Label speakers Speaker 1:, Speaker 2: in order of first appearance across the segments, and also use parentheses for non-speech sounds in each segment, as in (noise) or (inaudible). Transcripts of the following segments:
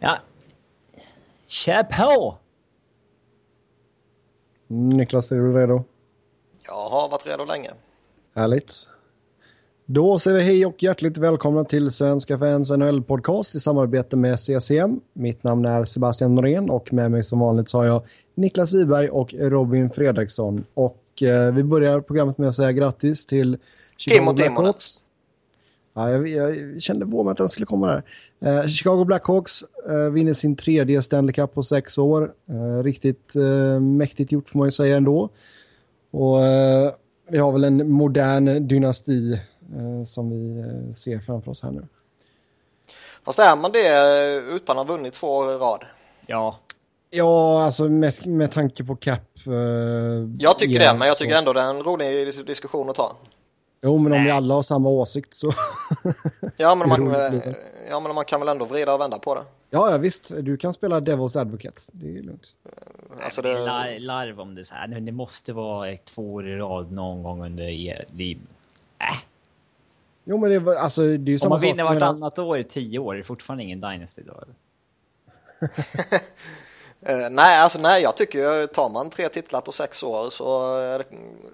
Speaker 1: Ja. Kör på!
Speaker 2: Niklas, är du redo?
Speaker 3: Jag har varit redo länge.
Speaker 2: Härligt. Då säger vi hej och hjärtligt välkomna till Svenska fans NHL-podcast i samarbete med CCM. Mitt namn är Sebastian Norén och med mig som vanligt så har jag Niklas Wiberg och Robin Fredriksson. Och eh, vi börjar programmet med att säga grattis till
Speaker 3: Chicago Blackhawks.
Speaker 2: Ja, jag, jag kände på mig att den skulle komma där. Eh, Chicago Blackhawks eh, vinner sin tredje Stanley Cup på sex år. Eh, riktigt eh, mäktigt gjort får man ju säga ändå. Och eh, vi har väl en modern dynasti eh, som vi ser framför oss här nu.
Speaker 3: Fast är man det utan att ha vunnit två år i rad?
Speaker 1: Ja.
Speaker 2: Ja, alltså med, med tanke på cap. Eh,
Speaker 3: Jag tycker
Speaker 2: ja,
Speaker 3: det, men jag
Speaker 2: så-
Speaker 3: tycker ändå det är en rolig dis- diskussion att ta.
Speaker 2: Jo, men om vi alla har samma åsikt så... (laughs)
Speaker 3: Ja, men man, ja, men man kan väl ändå vrida och vända på det.
Speaker 2: ja, ja, visst. Du kan spela Devil's Advocate. Det är lugnt.
Speaker 3: Alltså
Speaker 1: Det lar- larv om det så här. Men det måste vara ett två år i rad någon gång under er liv. Äh.
Speaker 2: Jo, men det, var- alltså, det är ju
Speaker 1: Om
Speaker 2: samma
Speaker 1: man
Speaker 2: sak.
Speaker 1: vinner
Speaker 2: jag menar-
Speaker 1: vartannat år i tio år är det fortfarande ingen Dynasty då. (laughs) (laughs)
Speaker 3: Eh, nej, alltså nej, jag tycker tar man tre titlar på sex år så är det,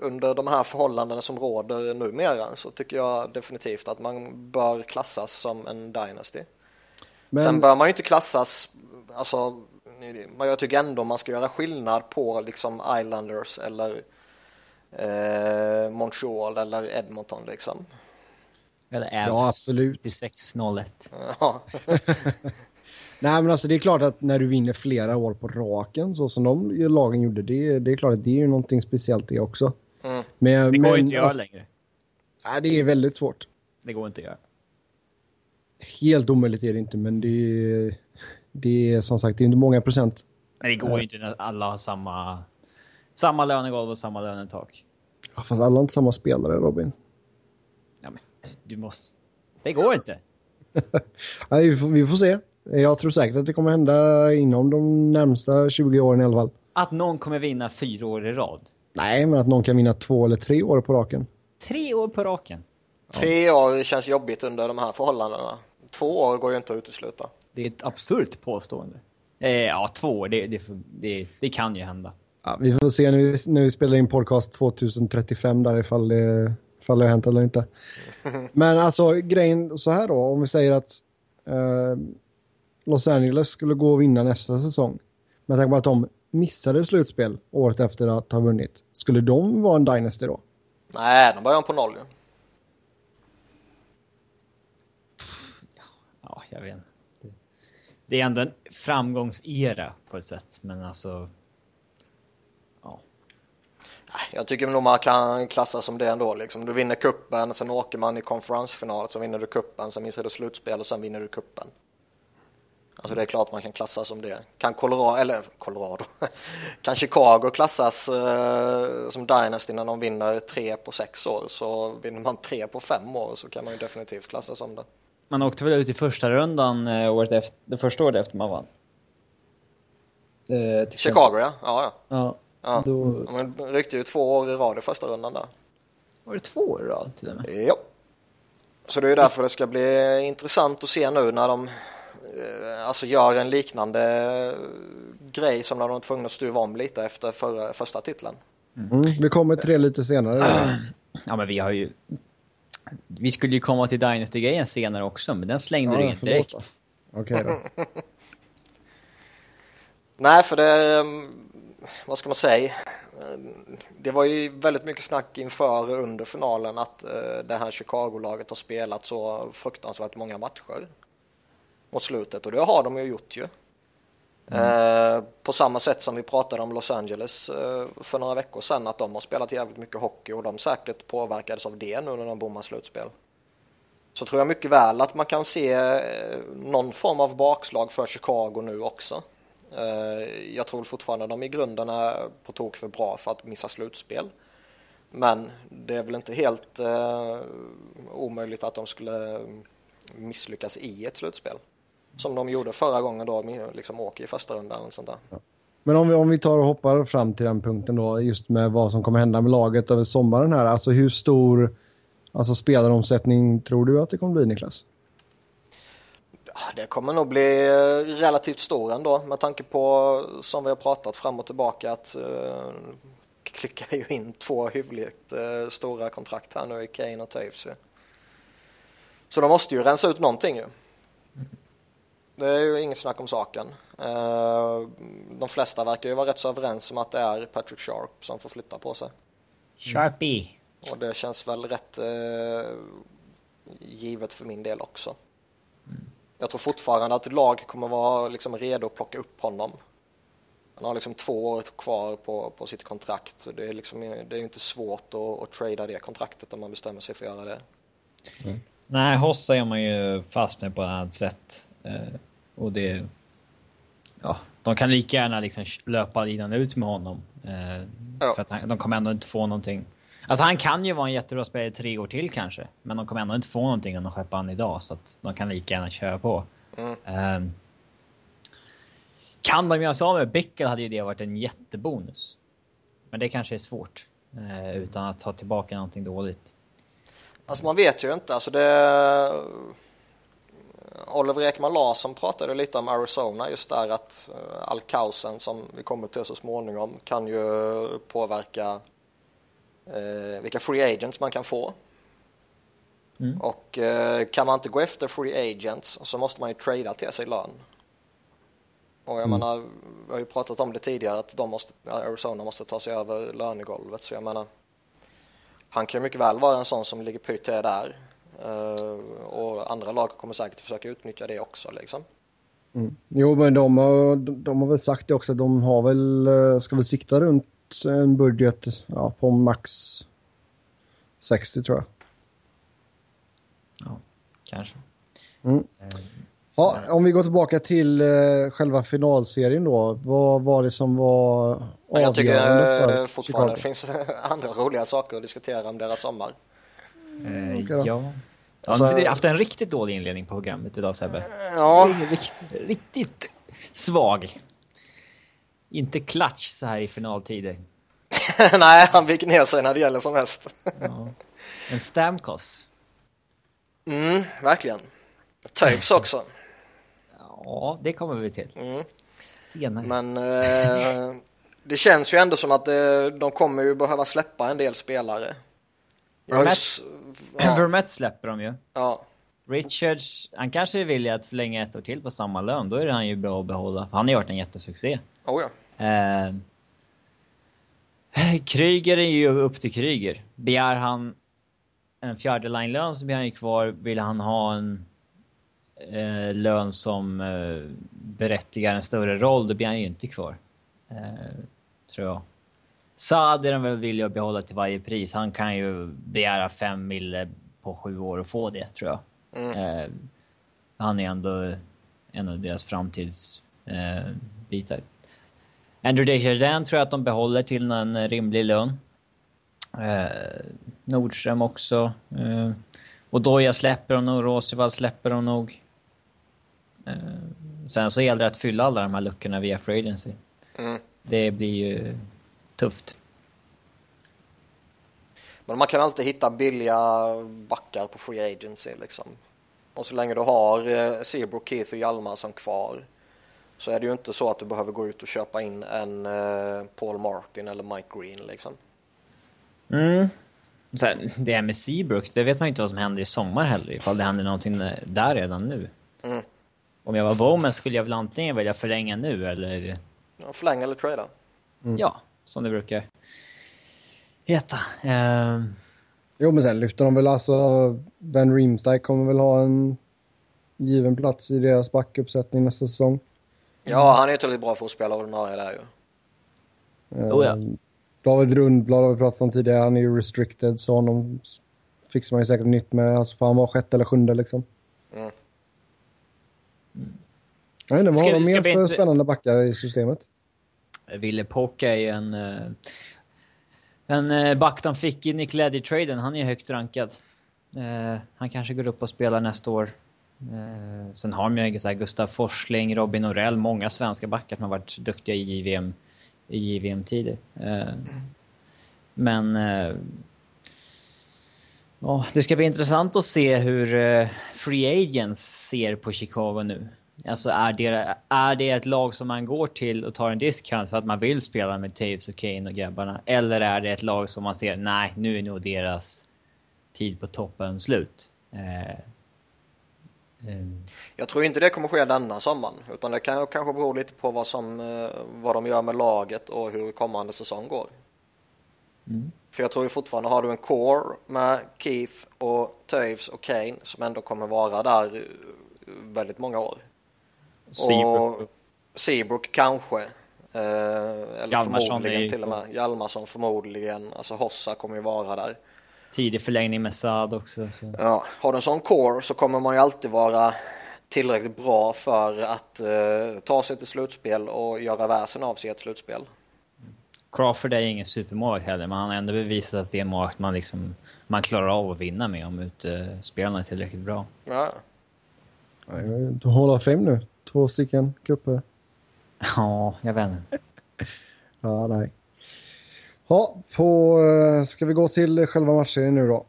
Speaker 3: under de här förhållandena som råder numera så tycker jag definitivt att man bör klassas som en dynasty.
Speaker 2: Men,
Speaker 3: Sen bör man ju inte klassas, alltså, men jag tycker ändå man ska göra skillnad på liksom Islanders eller eh, Montreal eller Edmonton liksom.
Speaker 1: Eller
Speaker 2: ja, absolut.
Speaker 1: 8601. (laughs) (laughs)
Speaker 2: Nej, men alltså det är klart att när du vinner flera år på raken så som de lagen gjorde, det, det är klart att det är ju någonting speciellt det också.
Speaker 3: Mm.
Speaker 2: Men,
Speaker 1: Det går
Speaker 2: men,
Speaker 1: inte att göra
Speaker 2: alltså,
Speaker 1: längre.
Speaker 2: Nej, det är väldigt svårt.
Speaker 1: Det går inte att göra.
Speaker 2: Helt omöjligt är det inte, men det är, det är som sagt det är inte många procent.
Speaker 1: Men det går ju inte när alla har samma, samma lönegolv och samma lönetak.
Speaker 2: Ja, Fast alla har inte samma spelare, Robin.
Speaker 1: Ja, men du måste... Det går inte. (laughs)
Speaker 2: Nej, vi, får, vi får se. Jag tror säkert att det kommer hända inom de närmsta 20 åren i alla fall.
Speaker 1: Att någon kommer vinna fyra år i rad.
Speaker 2: Nej, men att någon kan vinna två eller tre år på raken.
Speaker 1: Tre år på raken.
Speaker 3: tre år känns jobbigt under de här förhållandena. Två år går ju inte att utesluta.
Speaker 1: Det är ett absurt påstående. Eh, ja, två år, det, det, det, det kan ju hända.
Speaker 2: Ja, vi får se när vi, när vi spelar in podcast 2035 där ifall det, ifall det har hänt eller inte. (laughs) Men alltså grejen så här då, om vi säger att eh, Los Angeles skulle gå och vinna nästa säsong. Med tanke på att de missade slutspel året efter att ha vunnit. Skulle de vara en dynasty då?
Speaker 3: Nej, de börjar på noll ju.
Speaker 1: Ja, jag vet. Det, är ändå en framgångsera på ett sätt, men alltså... Ja.
Speaker 3: Nej, Jag tycker nog man kan klassa som det ändå. Liksom. Du vinner kuppen, sen åker man i konferensfinal, så vinner du kuppen, sen missar du slutspel och sen vinner du kuppen. Alltså det är klart man kan klassa som det. Kan Colorado, eller Colorado, (laughs) kan Chicago klassas eh, som Dynasty när de vinner tre på sex år, så vinner man tre på fem år så kan man ju definitivt klassas som det.
Speaker 1: Man åkte väl ut i första rundan eh, året efter, det första året efter man vann. Eh,
Speaker 3: Chicago ja, ja, ja.
Speaker 1: Ja.
Speaker 3: ja.
Speaker 1: Då
Speaker 3: Man ryckte ju två år i rad i första rundan där.
Speaker 1: var det två år i rad till och med.
Speaker 3: Ja. Så det är därför det ska bli intressant att se nu när de alltså gör en liknande eh, grej som när de var tvungna att stuva om lite efter förra, första titeln.
Speaker 2: Mm. Vi kommer till det lite senare.
Speaker 1: Ja, men vi har ju... Vi skulle ju komma till Dynasty-grejen senare också, men den slängde
Speaker 2: Ja,
Speaker 1: du in direkt.
Speaker 2: Okej då. (laughs)
Speaker 3: Nej, för det, eh, vad ska man säga? Eh, Det var ju väldigt mycket snack inför och under finalen att eh, det här Chicago-laget har spelat så fruktansvärt många matcher mot slutet och det har de ju gjort ju. Eh, på samma sätt som vi pratade om Los Angeles eh, för några veckor sedan att de har spelat jävligt mycket hockey och de säkert påverkades av det nu när de bommar slutspel. Så tror jag mycket väl att man kan se eh, någon form av bakslag för Chicago nu också. Eh, Jag tror fortfarande de i grunden är på tok för bra för att missa slutspel. Men det är väl inte helt eh, omöjligt att de skulle misslyckas i ett slutspel. Som de gjorde förra gången då, liksom åker i första rundan och sånt där.
Speaker 2: Men om vi, om vi tar och hoppar fram till den punkten då, just med vad som kommer hända med laget över sommaren här. Alltså hur stor alltså spelaromsättning tror du att det kommer bli Niklas?
Speaker 3: Det kommer nog bli eh, relativt stor ändå med tanke på som vi har pratat fram och tillbaka att uh, klickar ju in två hyggligt uh, stora kontrakt här nu i Kane och Taves. Så de måste ju rensa ut någonting ju. Det är ju inget snack om saken. Uh, de flesta verkar ju vara rätt så överens om att det är Patrick Sharp som får flytta på sig.
Speaker 1: Sharpie.
Speaker 3: Och det känns väl rätt uh, givet för min del också. Mm. Jag tror fortfarande att lag kommer vara liksom redo att plocka upp honom. Han har liksom två år kvar på, på sitt kontrakt. Så det är, liksom, det är inte svårt att, att trada det kontraktet om man bestämmer sig för att göra det.
Speaker 1: Mm. Nej, Hossa är man ju fast med på ett annat sätt. Eh, och det... Ja, de kan lika gärna liksom löpa linan ut med honom. Eh, ja. För att han, de kommer ändå inte få någonting. Alltså han kan ju vara en jättebra spelare tre år till kanske. Men de kommer ändå inte få någonting om de skeppar han idag. Så att de kan lika gärna köra på. Mm. Um, kan de göra sig av med Bickel hade ju det varit en jättebonus. Men det kanske är svårt. Uh, utan att ta tillbaka någonting dåligt.
Speaker 3: Alltså man vet ju inte. Alltså det... Oliver Ekman Larsson pratade lite om Arizona just där att uh, all kaosen som vi kommer till så småningom kan ju påverka uh, vilka free agents man kan få. Mm. Och uh, kan man inte gå efter free agents så måste man ju trada till sig lön. Och jag mm. menar, vi har ju pratat om det tidigare att de måste, Arizona måste ta sig över lönegolvet så jag menar han kan mycket väl vara en sån som ligger pytt där. Uh, och andra lag kommer säkert försöka utnyttja det också liksom.
Speaker 2: Mm. Jo, men de har, de har väl sagt det också. De har väl, eh, ska väl sikta runt en budget ja, på max 60 tror jag.
Speaker 1: Ja, kanske.
Speaker 2: Mm. Eh, Ja, om vi går tillbaka till uh, själva finalserien då. Vad var det som var avgörande
Speaker 3: Jag tycker uh, fortfarande det finns (laughs) andra roliga saker att diskutera om deras sommar.
Speaker 1: Uh, okay, ja. Alltså, ja, du har haft en riktigt dålig inledning på programmet idag Sebbe. Ja. Riktigt, riktigt svag. Inte klatsch så här i finaltider. (laughs)
Speaker 3: Nej, han viker ner sig när det gäller som mest.
Speaker 1: ja. En Stamkos.
Speaker 3: Mm, verkligen. Types också.
Speaker 1: Ja, det kommer vi till. Mm.
Speaker 3: Senare. Men eh, det känns ju ändå som att eh, de kommer ju behöva släppa en del spelare.
Speaker 1: Vermette, ja. Vermette släpper de ju.
Speaker 3: Ja.
Speaker 1: Richards, han kanske är villig att förlänga ett år till på samma lön. Då är han ju bra att behålla. Han har ju varit en jättesuccé.
Speaker 3: Oh ja.
Speaker 1: Eh, Kryger är ju upp till Kryger. Begär han en fjärde line-lön så blir han ju kvar. Vill han ha en eh, lön som eh, berättigar en större roll, då blir han ju inte kvar. Eh, tror jag. Saad är de väl villiga att behålla till varje pris. Han kan ju begära fem mille på sju år och få det, tror jag. Mm. Eh, han är ändå en av deras framtidsbitar. Eh, Andrew Desjardins tror jag att de behåller till en rimlig lön. Eh, Nordström också. Eh, och Doja släpper de nog, Rosevall släpper de nog. Eh, sen så gäller det att fylla alla de här luckorna via Free Agency. Mm. Det blir ju tufft.
Speaker 3: Men man kan alltid hitta billiga backar på Free Agency liksom. Och så länge du har eh, Seabrook, Keith och Hjalmarsson kvar så är det ju inte så att du behöver gå ut och köpa in en eh, Paul Martin eller Mike Green liksom.
Speaker 1: Mm. Så här, det här med Seabrook, det vet man ju inte vad som händer i sommar heller ifall det händer någonting där redan nu. Mm om jag var Bowman skulle jag väl antingen välja förlänga nu eller...
Speaker 3: Ja, förlänga eller trada.
Speaker 1: Mm. Ja, som det brukar heta. Uh...
Speaker 2: Jo, men sen lyfter de väl alltså... Ben Riemsdyk kommer väl ha en given plats i deras backuppsättning nästa säsong.
Speaker 3: Ja, han är ju tillräckligt bra för att spela ordinarie där ju.
Speaker 2: Uh, oh, ja. David Rundblad har vi pratat om tidigare. Han är ju restricted, så honom fixar man ju säkert nytt med. Alltså, får han vara sjätte eller sjunde liksom. Mm. Jag vet inte, vad har de mer för inte... spännande backar i systemet?
Speaker 1: Ville Pocka är ju en... Eh, en eh, back de fick in i Leddy-traden. Han är högt rankad. Eh, han kanske går upp och spelar nästa år. Sen har de ju så här Gustav Forsling, Robin Norell, många svenska backar som har varit duktiga i JVM, i JVM-tider. Men Oh, det ska bli intressant att se hur uh, Free Agents ser på Chicago nu. Alltså är det, är det ett lag som man går till och tar en discount för att man vill spela med Taves och Kane och grabbarna? Eller är det ett lag som man ser, nej nu är nog deras tid på toppen slut? Eh, eh.
Speaker 3: Jag tror inte det kommer ske denna sommaren utan det kan kanske bero lite på vad, som, eh, vad de gör med laget och hur kommande säsong går. Mm. För jag tror ju fortfarande har du en core med Keith och Toews och Kane som ändå kommer vara där väldigt många år. Seabrook. Och Seabrook kanske. Eh, eller Hjalmarsson förmodligen till och med. Hjalmarsson förmodligen. Alltså Hossa kommer ju vara där.
Speaker 1: Tidig förlängning med Saad också.
Speaker 3: Så. Ja, har du en sån core så kommer man ju alltid vara tillräckligt bra för att eh, ta sig till slutspel och göra väsen av sig ett slutspel.
Speaker 1: Crawford är ingen supermålvakt heller, men han har ändå bevisat att det är en målvakt man, liksom, man klarar av att vinna med om utspelarna är tillräckligt bra.
Speaker 3: Ja.
Speaker 2: Du håller fem nu. Två stycken kupper.
Speaker 1: Ja, jag vet inte.
Speaker 2: ja, nej. Ja, på, eh, ska vi gå till själva matchen nu då?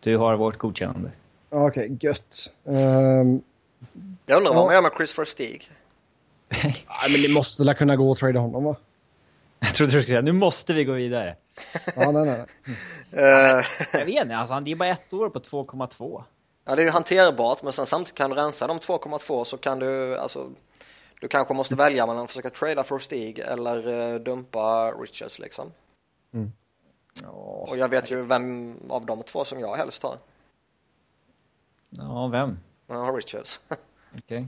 Speaker 1: Du har vårt godkännande.
Speaker 2: Okej, okay, gött. Um,
Speaker 3: jag undrar ja. vad man gör med Chris Verstig. (laughs)
Speaker 2: Nej, men det måste väl kunna gå att trada honom va?
Speaker 1: Jag trodde du skulle säga nu måste vi gå vidare.
Speaker 2: ja, nej, nej.
Speaker 1: nej. Uh, (laughs) jag vet inte, alltså, det är bara ett år på 2,2.
Speaker 3: Ja, det är ju hanterbart, men sen samtidigt kan du rensa de 2,2 så kan du, alltså, du kanske måste välja mellan att försöka trada för Stig eller uh, dumpa Richards liksom. Mm. Och jag vet ju vem av de två som jag helst har.
Speaker 1: Ja, vem?
Speaker 3: Ja, Richards. (laughs)
Speaker 1: Okej. Okay.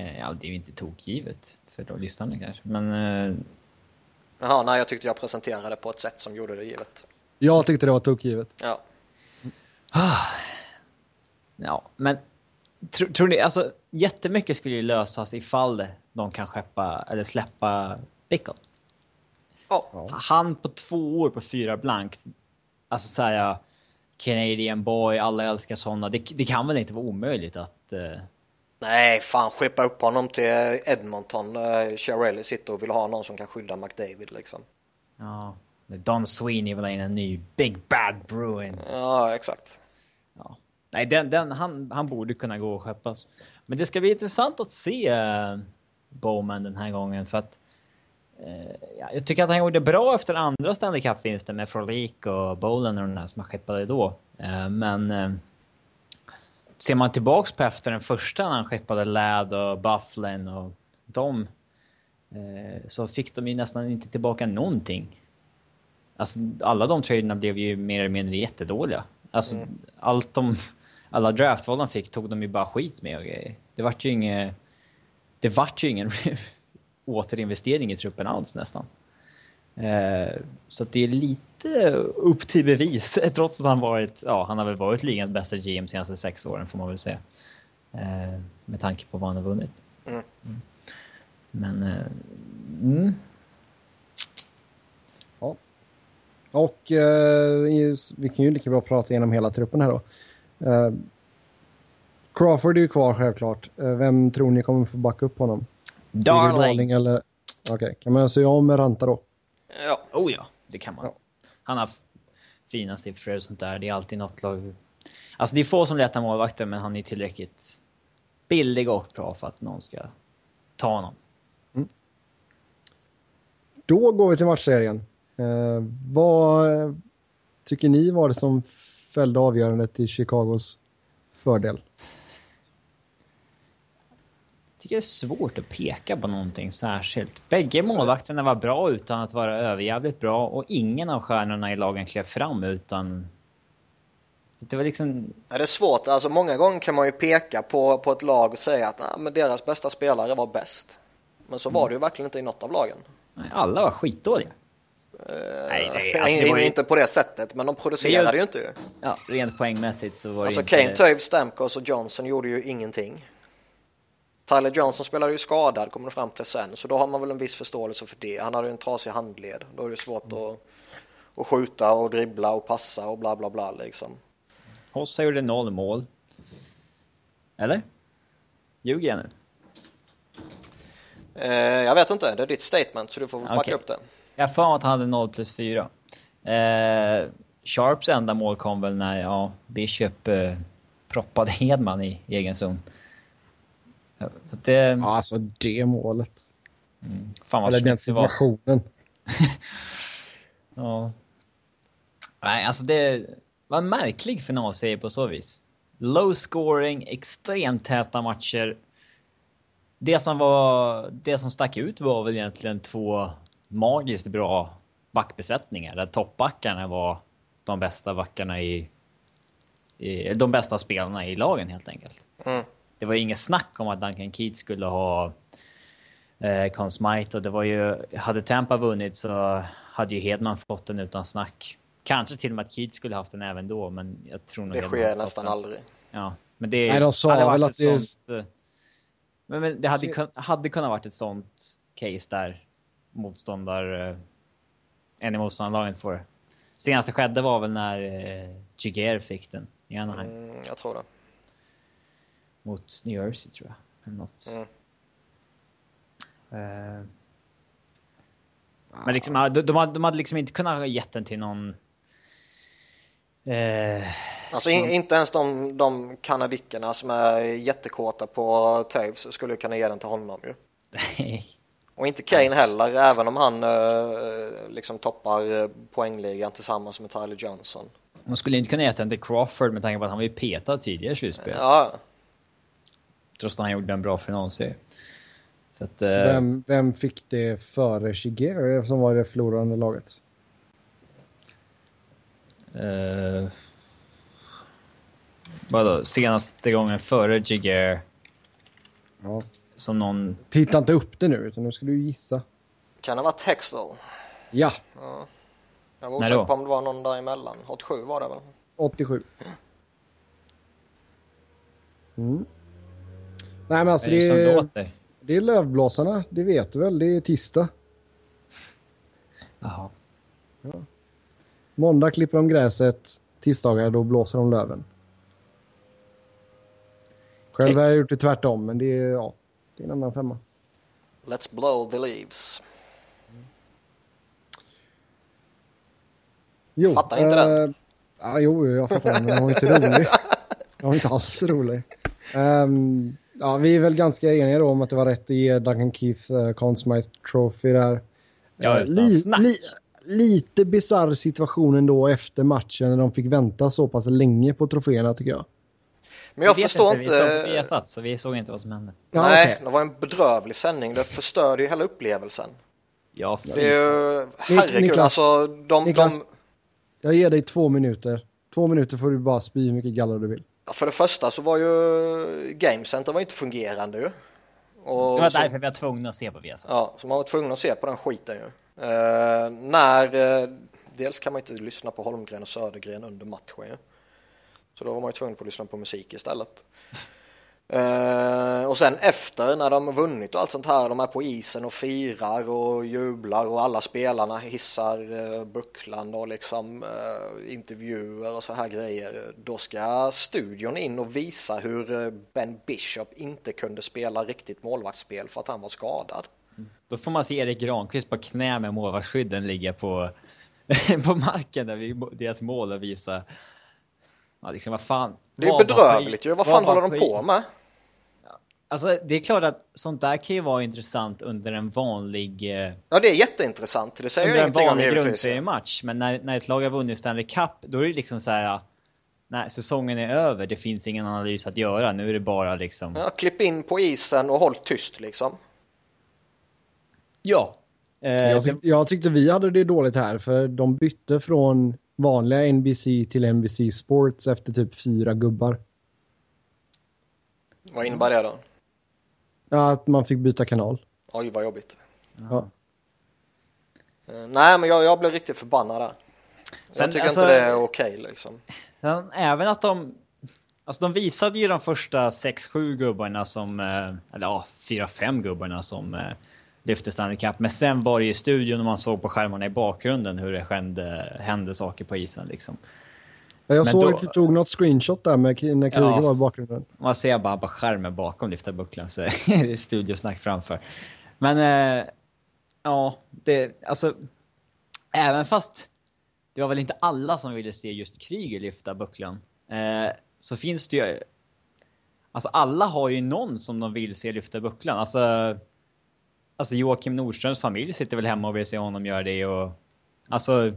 Speaker 1: Eh, ja, det är ju inte tokgivet för då lyssnarna kanske, men... Eh...
Speaker 3: Jaha, nej, jag tyckte jag presenterade på ett sätt som gjorde det givet.
Speaker 2: Jag tyckte det var tokgivet.
Speaker 3: Ja.
Speaker 1: Ah. Ja, men tro, tror ni, alltså jättemycket skulle ju lösas ifall de kan skeppa eller släppa Bickle.
Speaker 3: Oh.
Speaker 1: Han på två år på fyra blank, alltså säga Canadian boy, alla älskar sådana. Det, det, kan väl inte vara omöjligt att... Uh...
Speaker 3: Nej, fan skeppa upp honom till Edmonton. Uh, Chiarelli sitter och vill ha någon som kan skydda McDavid liksom.
Speaker 1: Ja, Don Sweeney vill ha in en ny Big Bad Bruin.
Speaker 3: Ja, exakt.
Speaker 1: Nej, den, den, han, han borde kunna gå och skeppas. Men det ska bli intressant att se uh, Bowman den här gången för att ja, jag tycker att han gjorde bra efter andra Stanley Cup-vinsten med Frolic och Bolan och de där som han skeppade då. Uh, men ser man tillbaks på efter den första när han skeppade Ladd och Bufflin och de så fick de ju nästan inte tillbaka någonting. Alltså alla de traderna blev ju mer eller mindre jättedåliga. Alltså mm. allt de alla draftval de fick tog de ju bara skit med och grejer. Det vart ju inget... Det vart ju ingen (laughs) återinvestering i truppen alls nästan. Eh, så att det är lite upp till bevis, (laughs) trots att han varit, ja han har väl varit ligans bästa GM senaste sex åren får man väl säga. Eh, med tanke på vad han har vunnit. Mm. Mm. Men, eh, mm.
Speaker 2: Ja. Och eh, vi kan ju lika bra prata igenom hela truppen här då. Uh, Crawford är ju kvar självklart. Uh, vem tror ni kommer få backa upp honom?
Speaker 1: Darling. Darling
Speaker 2: eller... Okej, okay. kan man säga om med Ranta då?
Speaker 3: Ja.
Speaker 1: Oh ja, det kan man. Ja. Han har fina siffror och sånt där. Det är alltid något lag... Alltså det är få som letar målvakter men han är tillräckligt billig och bra för att någon ska ta honom. Mm.
Speaker 2: Då går vi till matchserien. Uh, vad tycker ni var det som fällde avgörandet till Chicagos fördel?
Speaker 1: Jag tycker det är svårt att peka på någonting särskilt. Bägge målvakterna var bra utan att vara överjävligt bra och ingen av stjärnorna i lagen klev fram utan... Det var liksom...
Speaker 3: Ja, det är svårt. Alltså många gånger kan man ju peka på, på ett lag och säga att nah, men deras bästa spelare var bäst. Men så var det ju verkligen inte i något av lagen.
Speaker 1: Nej, alla var skitdåliga.
Speaker 3: Nej, nej alltså, ju... inte på det sättet, men de producerade det, ju inte.
Speaker 1: Ja, rent poängmässigt så var
Speaker 3: alltså,
Speaker 1: det
Speaker 3: inte... Kane, Toews, Stamkos och Johnson gjorde ju ingenting. Tyler Johnson spelade ju skadad, kommer det fram till sen, så då har man väl en viss förståelse för det. Han hade ju en trasig handled, då är det svårt mm. att, att skjuta och dribbla och passa och bla bla bla liksom.
Speaker 1: Hossa gjorde noll mål. Eller? Ljuger jag nu?
Speaker 3: Eh, jag vet inte, det är ditt statement så du får backa okay. upp det.
Speaker 1: Jag har att han hade 0 plus 4. Eh, Sharps enda mål kom väl när ja, Bishop eh, proppade Hedman i egen zon. Så det...
Speaker 2: Ja, alltså det målet.
Speaker 1: Mm, fan
Speaker 2: Eller den situationen. (laughs)
Speaker 1: ja. Nej, alltså det var en märklig finalserie på så vis. Low scoring, extremt täta matcher. Det som var, det som stack ut var väl egentligen två magiskt bra backbesättningar där toppbackarna var de bästa backarna i, i de bästa spelarna i lagen helt enkelt. Mm. Det var inget snack om att Duncan Keith skulle ha eh, Conn Smythe och det var ju, hade Tampa vunnit så hade ju Hedman fått den utan snack. Kanske till och med att Keith skulle haft den även då, men jag tror nog...
Speaker 3: Det sker nästan aldrig.
Speaker 1: Ja, men det...
Speaker 2: Nej, de sa väl att det...
Speaker 1: Sånt, eh, men, men, det hade, kun, hade kunnat varit ett sånt case där motståndare... Eh, en i motståndarlaget får Senaste skedde var väl när eh, Jiger fick den i Anaheim.
Speaker 3: Mm, jag tror det.
Speaker 1: Mot New Jersey tror jag. Eller något. Mm. Uh, men liksom, de, de, hade, de hade liksom inte kunnat ge den till någon...
Speaker 3: Uh, alltså in, inte ens de, de kanadickerna som är jättekåta på Taves skulle kunna ge den till honom ju. Nej. (laughs) Och inte Kane heller, även om han uh, liksom toppar poängligan tillsammans med Tyler Johnson.
Speaker 1: Man skulle inte kunna ge den till Crawford med tanke på att han var ju petad tidigare i slutspel.
Speaker 3: Ja.
Speaker 1: Trots att han gjorde en bra finalserie.
Speaker 2: Så att, uh... vem, vem fick det före Shigeru som var det förlorande laget?
Speaker 1: Uh... Vadå, senaste gången före Jigger?
Speaker 2: Ja.
Speaker 1: Som någon...
Speaker 2: Titta inte upp det nu, utan nu ska du gissa.
Speaker 3: Kan det ha varit Hextall?
Speaker 2: Ja.
Speaker 3: ja. Jag var osäker på om det var någon däremellan. 87 var det väl?
Speaker 2: 87. Mm. Nej men alltså
Speaker 1: det är, det, är,
Speaker 2: det är lövblåsarna, det vet du väl, det är tisdag.
Speaker 1: Jaha.
Speaker 2: Ja. Måndag klipper de gräset, tisdagar då blåser de löven. Själv har jag gjort det tvärtom, men det är, ja, det är en annan femma.
Speaker 3: Let's blow the leaves.
Speaker 2: Jo,
Speaker 3: fattar inte äh, den?
Speaker 2: Ja, jo, jag fattar den, men den var inte rolig. (laughs) Den var inte alls rolig. Um, ja, vi är väl ganska eniga då om att det var rätt att ge Duncan Keith uh, Conn Smythe Trophy där.
Speaker 1: Ja, uh, li, li,
Speaker 2: lite bisarr situation ändå efter matchen när de fick vänta så pass länge på troféerna tycker jag.
Speaker 3: Men jag förstår inte...
Speaker 1: Vi såg, vi satt, så vi såg inte vad som hände.
Speaker 3: Ja, Nej, okay. det var en bedrövlig sändning. Det förstörde ju hela upplevelsen.
Speaker 1: Ja,
Speaker 3: det är ju... Herregud, Niklas, alltså de, Niklas, de...
Speaker 2: Jag ger dig två minuter. Två minuter får du bara spy hur mycket galla du vill.
Speaker 3: Ja, för det första så var ju Game Center var inte fungerande ju.
Speaker 1: Och det var därför vi var tvungna att se på Viasat.
Speaker 3: Ja, så man var tvungen att se på den skiten ju. Uh, när, uh, dels kan man inte lyssna på Holmgren och Södergren under matchen ju. Så då var man ju tvungen att lyssna på musik istället. Uh, och sen efter när de har vunnit och allt sånt här, de är på isen och firar och jublar och alla spelarna hissar uh, bucklan och liksom uh, intervjuer och så här grejer. Då ska studion in och visa hur Ben Bishop inte kunde spela riktigt målvaktsspel för att han var skadad. Mm.
Speaker 1: Då får man se Erik Granqvist på knä med målvaktsskydden ligga på, (laughs) på marken där vid deras mål och visa Ja, liksom, vad fan.
Speaker 3: Det är bedrövligt ju. Vad fan håller de på med?
Speaker 1: Alltså det är klart att sånt där kan ju vara intressant under en vanlig... Eh,
Speaker 3: ja det är jätteintressant, det säger jag ingenting om givetvis.
Speaker 1: Under en match, men när, när ett lag har vunnit Stanley Cup, då är det liksom så här... När säsongen är över, det finns ingen analys att göra, nu är det bara liksom...
Speaker 3: Ja, klipp in på isen och håll tyst liksom.
Speaker 1: Ja.
Speaker 2: Eh, jag, tyck, jag tyckte vi hade det dåligt här, för de bytte från vanliga NBC till NBC Sports efter typ fyra gubbar.
Speaker 3: Vad innebär det då?
Speaker 2: Ja, att man fick byta kanal.
Speaker 3: Oj, vad jobbigt.
Speaker 2: Ja.
Speaker 3: Uh, nej, men jag, jag blev riktigt förbannad där. Sen, jag tycker alltså, inte det är okej okay, liksom.
Speaker 1: Även att de... Alltså de visade ju de första 6-7 gubbarna som... Eh, eller ja, 4-5 gubbarna som eh, lyfte Stanley Cup. Men sen var det ju i studion och man såg på skärmarna i bakgrunden hur det hände, hände saker på isen liksom.
Speaker 2: Jag men såg då, att du tog något screenshot där med när kriget ja, var i bakgrunden.
Speaker 1: Man ser bara på skärmen bakom lyfta bucklan så (laughs) är det studiosnack framför. Men eh, ja, det, alltså även fast det var väl inte alla som ville se just Kryger lyfta bucklan. Eh, så finns det ju... Alltså alla har ju någon som de vill se lyfta bucklan. Alltså, alltså Joakim Nordströms familj sitter väl hemma och vill se honom göra det och... Alltså,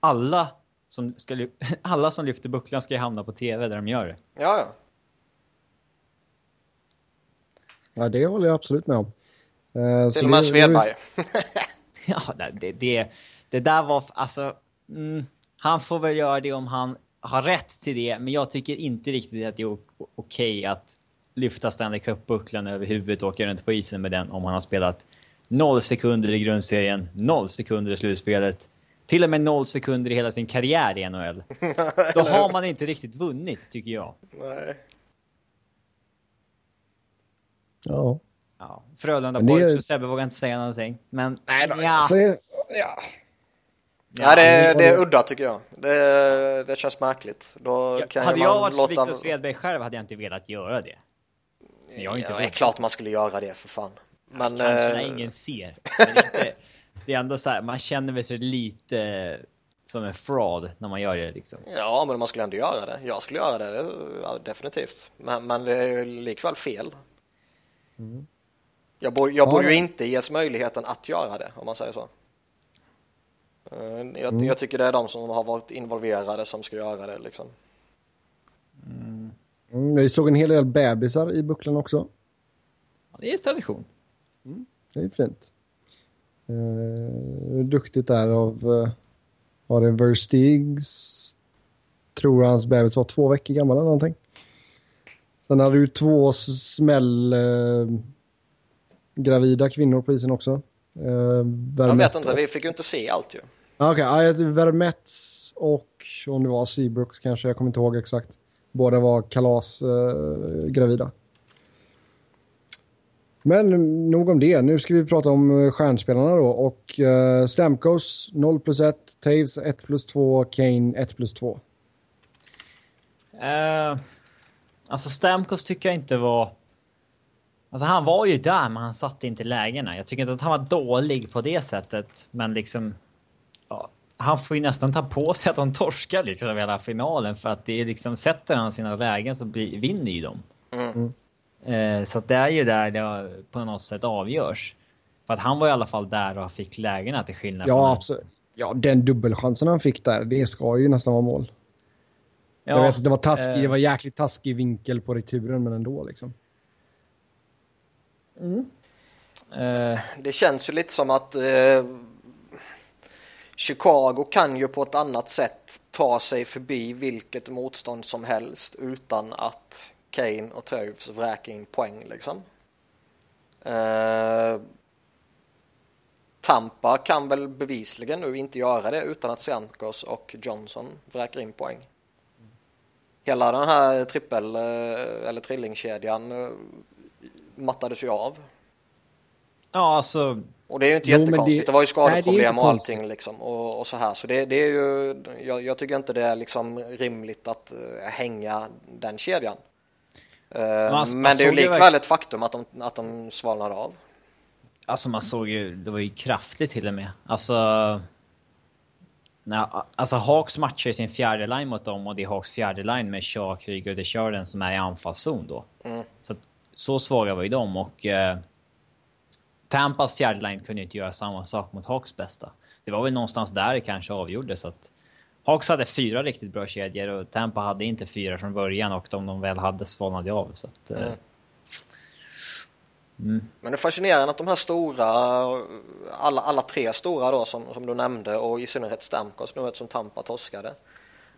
Speaker 1: alla som, ska, (laughs) alla som lyfter bucklan ska ju hamna på TV där de gör det.
Speaker 3: Ja, ja.
Speaker 2: Ja, det håller jag absolut med om.
Speaker 3: Eh, Till och med Svedberg. (laughs)
Speaker 1: ja, det, det, det där var... Alltså, mm, han får väl göra det om han har rätt till det, men jag tycker inte riktigt att det är okej okay att lyfta Stanley Cup-bucklan över huvudet och åka runt på isen med den om han har spelat noll sekunder i grundserien, noll sekunder i slutspelet, till och med noll sekunder i hela sin karriär i NHL. (laughs) Då har man inte riktigt vunnit, tycker jag.
Speaker 3: Nej.
Speaker 2: Ja.
Speaker 1: Ja, Frölunda Borg, är... så Sebbe vågar inte säga någonting. Men,
Speaker 3: Nej,
Speaker 1: då, ja. Alltså, ja.
Speaker 3: Ja, det, är, det är udda tycker jag. Det, det känns märkligt. Då kan
Speaker 1: hade jag varit
Speaker 3: låta...
Speaker 1: Viktor Svedberg själv hade jag inte velat göra det.
Speaker 3: Så jag inte ja, det är klart man skulle göra det för fan.
Speaker 1: Men, ja, kanske när äh... ingen ser. Inte, (laughs) det är ändå så här, man känner sig lite som en fraud när man gör det liksom.
Speaker 3: Ja, men man skulle ändå göra det. Jag skulle göra det, ja, definitivt. Men, men det är ju likväl fel. Mm. Jag, bo, jag ja, borde ju inte ges möjligheten att göra det, om man säger så. Eh, jag, mm. jag, tycker det är de som har varit involverade som ska göra det. Liksom.
Speaker 2: Mm. Mm, vi såg en hel del bebisar i bucklan också.
Speaker 1: Ja, det är tradition.
Speaker 2: Det är fint. Eh, duktigt där av eh, var det Verstigs tror hans bebis var två veckor gammal eller någonting. Sen hade du två smäll eh, gravida kvinnor på isen också.
Speaker 3: Eh, jag vet inte, vi fick ju inte se allt ju.
Speaker 2: Okej, okay, Vermets och om det var Seabrooks kanske, jag kommer inte ihåg exakt. Båda var kalasgravida. Eh, Men nog om det. Nu ska vi prata om eh, stjärnspelarna då. Och uh, Stamkos 0 plus 1, Taves 1 plus 2, Kane 1 plus 2.
Speaker 1: Uh, alltså Stamkos tycker jag inte var... Alltså han var ju där men han satte inte lägena. Jag tycker inte att han var dålig på det sättet. Men liksom han får ju nästan ta på sig att de torskar liksom hela finalen för att det är liksom, sätter han sina lägen så blir, vinner ju de. Mm. Eh, så att det är ju där det på något sätt avgörs. För att han var i alla fall där och fick lägena till skillnad
Speaker 2: Ja, absolut. Ja, den dubbelchansen han fick där, det ska ju nästan vara mål. Ja, jag vet att det var taskig, eh, det var jäkligt taskig vinkel på returen, men ändå liksom.
Speaker 3: Mm. Eh. Det känns ju lite som att eh Chicago kan ju på ett annat sätt ta sig förbi vilket motstånd som helst utan att Kane och Toews vräker in poäng liksom. Eh, Tampa kan väl bevisligen nu inte göra det utan att Stamkos och Johnson vräker in poäng. Hela den här trippel eh, eller trillingkedjan eh, mattades ju av.
Speaker 1: Ja, alltså
Speaker 3: och det är ju inte jo, jättekonstigt. Det, det var ju skadeproblem nej, och allting liksom och, och, så här. Så det, det är ju, jag, jag, tycker inte det är liksom rimligt att uh, hänga den kedjan. Uh, men, det är ju likväl ett faktum att de, att de svalnar av.
Speaker 1: Alltså man såg ju, det var ju kraftigt till och med. Alltså... Nej, alltså Hawks matchar sin fjärde line mot dem och det är Hawks fjärde line med Shaw, Kryger och Desjardins som är i anfallszon då. Mm. Så, så svaga var ju de och... Uh, Tampas fjärde line kunde inte göra samma sak mot Hawks bästa. Det var väl någonstans där det kanske avgjordes att Hawks hade fyra riktigt bra kedjor och Tampa hade inte fyra från början och de de väl hade svalnade av. Så att, mm.
Speaker 3: Mm. Men det är fascinerande att de här stora, alla, alla tre stora då som, som du nämnde och i synnerhet Stamkos nu som Tampa torskade,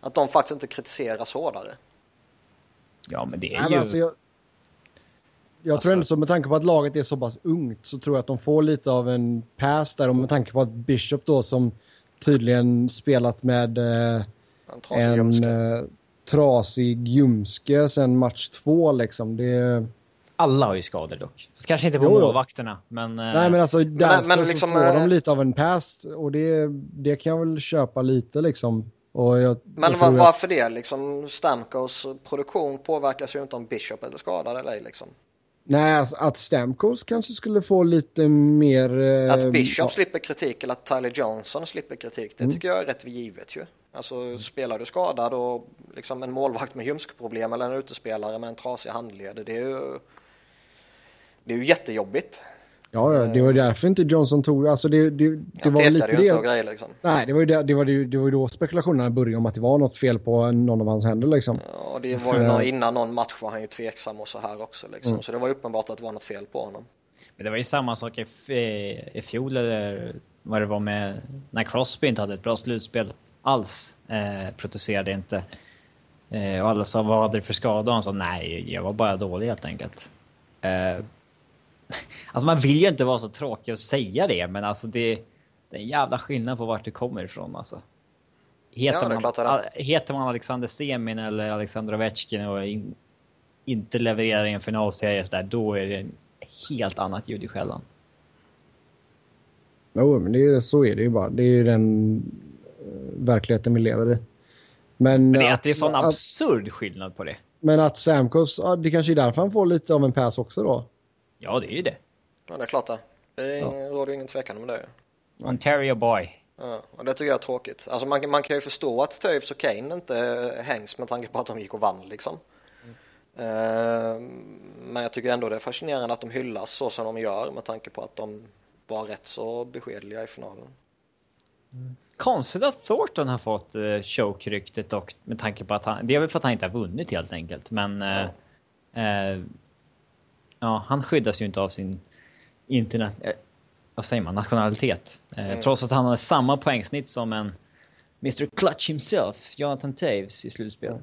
Speaker 3: att de faktiskt inte kritiseras hårdare.
Speaker 1: Ja men det är Nej, ju... Alltså jag,
Speaker 2: jag alltså... tror ändå så med tanke på att laget är så pass ungt så tror jag att de får lite av en pass där och med tanke på att Bishop då som tydligen spelat med eh, en, en eh, trasig ljumske sen match två liksom. Det...
Speaker 1: Alla har ju skador dock. Kanske inte på jo, målvakterna, men... Eh...
Speaker 2: Nej, men alltså därför men, men liksom, så får de eh, lite av en pass och det, det kan jag väl köpa lite liksom. Jag,
Speaker 3: men var, varför det? Liksom, Stamkos produktion påverkas ju inte om Bishop eller skadad eller ej liksom.
Speaker 2: Nej, alltså, att Stamkos kanske skulle få lite mer... Eh,
Speaker 3: att Bishop ja. slipper kritik eller att Tyler Johnson slipper kritik, det mm. tycker jag är rätt givet ju. Alltså spelar du skadad och liksom en målvakt med ljumskproblem eller en utespelare med en trasig handled, det är ju, det är ju jättejobbigt.
Speaker 2: Ja, det var därför inte Johnson tog... Alltså det, det, det var lite det.
Speaker 3: Grejer, liksom.
Speaker 2: Nej, det var ju det, det, var det, det var då spekulationerna började om att det var något fel på någon av hans händer liksom.
Speaker 3: Ja, det var ju någon, innan någon match var han ju tveksam och så här också liksom. Mm. Så det var uppenbart att det var något fel på honom.
Speaker 1: Men det var ju samma sak i, i fjol eller vad det var med när Crosby inte hade ett bra slutspel alls. Eh, protesterade inte. Eh, och alla sa vad hade du för skada? Och han sa nej, jag var bara dålig helt enkelt. Eh, Alltså man vill ju inte vara så tråkig och säga det, men alltså det, det är en jävla skillnad på vart det kommer ifrån alltså. Heter, ja, man, heter man Alexander Semin eller Alexander Ovechkin och in, inte levererar i en finalserie där, då är det en helt annat ljud i skällan.
Speaker 2: Jo, men det är, så är det ju bara. Det är ju den uh, verkligheten vi lever i.
Speaker 1: Men, men det är, att, det är sån att, absurd skillnad på det.
Speaker 2: Men att Samkos, ja, det kanske är därför han får lite av en pass också då.
Speaker 1: Ja, det är ju det.
Speaker 3: Ja, det är klart det. Det ja. råder ingen tvekan om det.
Speaker 1: Ontario boy.
Speaker 3: Ja, och det tycker jag är tråkigt. Alltså man, man kan ju förstå att Toews och Kane inte hängs med tanke på att de gick och vann liksom. Mm. Uh, men jag tycker ändå det är fascinerande att de hyllas så som de gör med tanke på att de var rätt så beskedliga i finalen.
Speaker 1: Mm. Konstigt att Thornton har fått uh, choke-ryktet och med tanke på att han, det är väl för att han inte har vunnit helt enkelt, men uh, uh, ja, han skyddas ju inte av sin internet... Eh, vad säger man? Nationalitet. Eh, mm. Trots att han har samma poängsnitt som en Mr Clutch himself, Jonathan Taves i slutspel.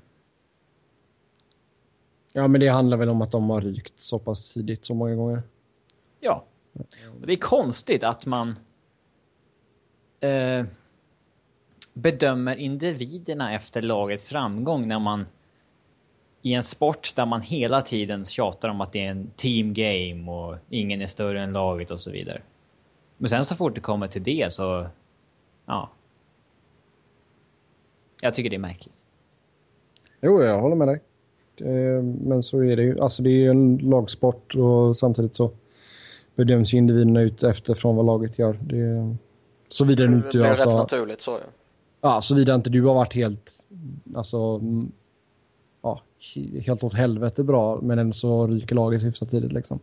Speaker 2: Ja, men det handlar väl om att de har rykt så pass tidigt så många gånger.
Speaker 1: Ja. Och det är konstigt att man eh, bedömer individerna efter lagets framgång när man i en sport där man hela tiden tjatar om att det är en team game och ingen är större än laget och så vidare. Men sen så fort det kommer till det så, ja. Jag tycker det är märkligt.
Speaker 2: Jo, jag håller med dig. Men så är det ju. Alltså det är ju en lagsport och samtidigt så bedöms ju individerna ut efter från vad laget gör. Det, såvida
Speaker 3: det inte... Det är alltså, rätt naturligt så ja.
Speaker 2: Ja, såvida inte du har varit helt alltså, ja, helt åt helvete bra, men ändå så ryker laget hyfsat tidigt liksom.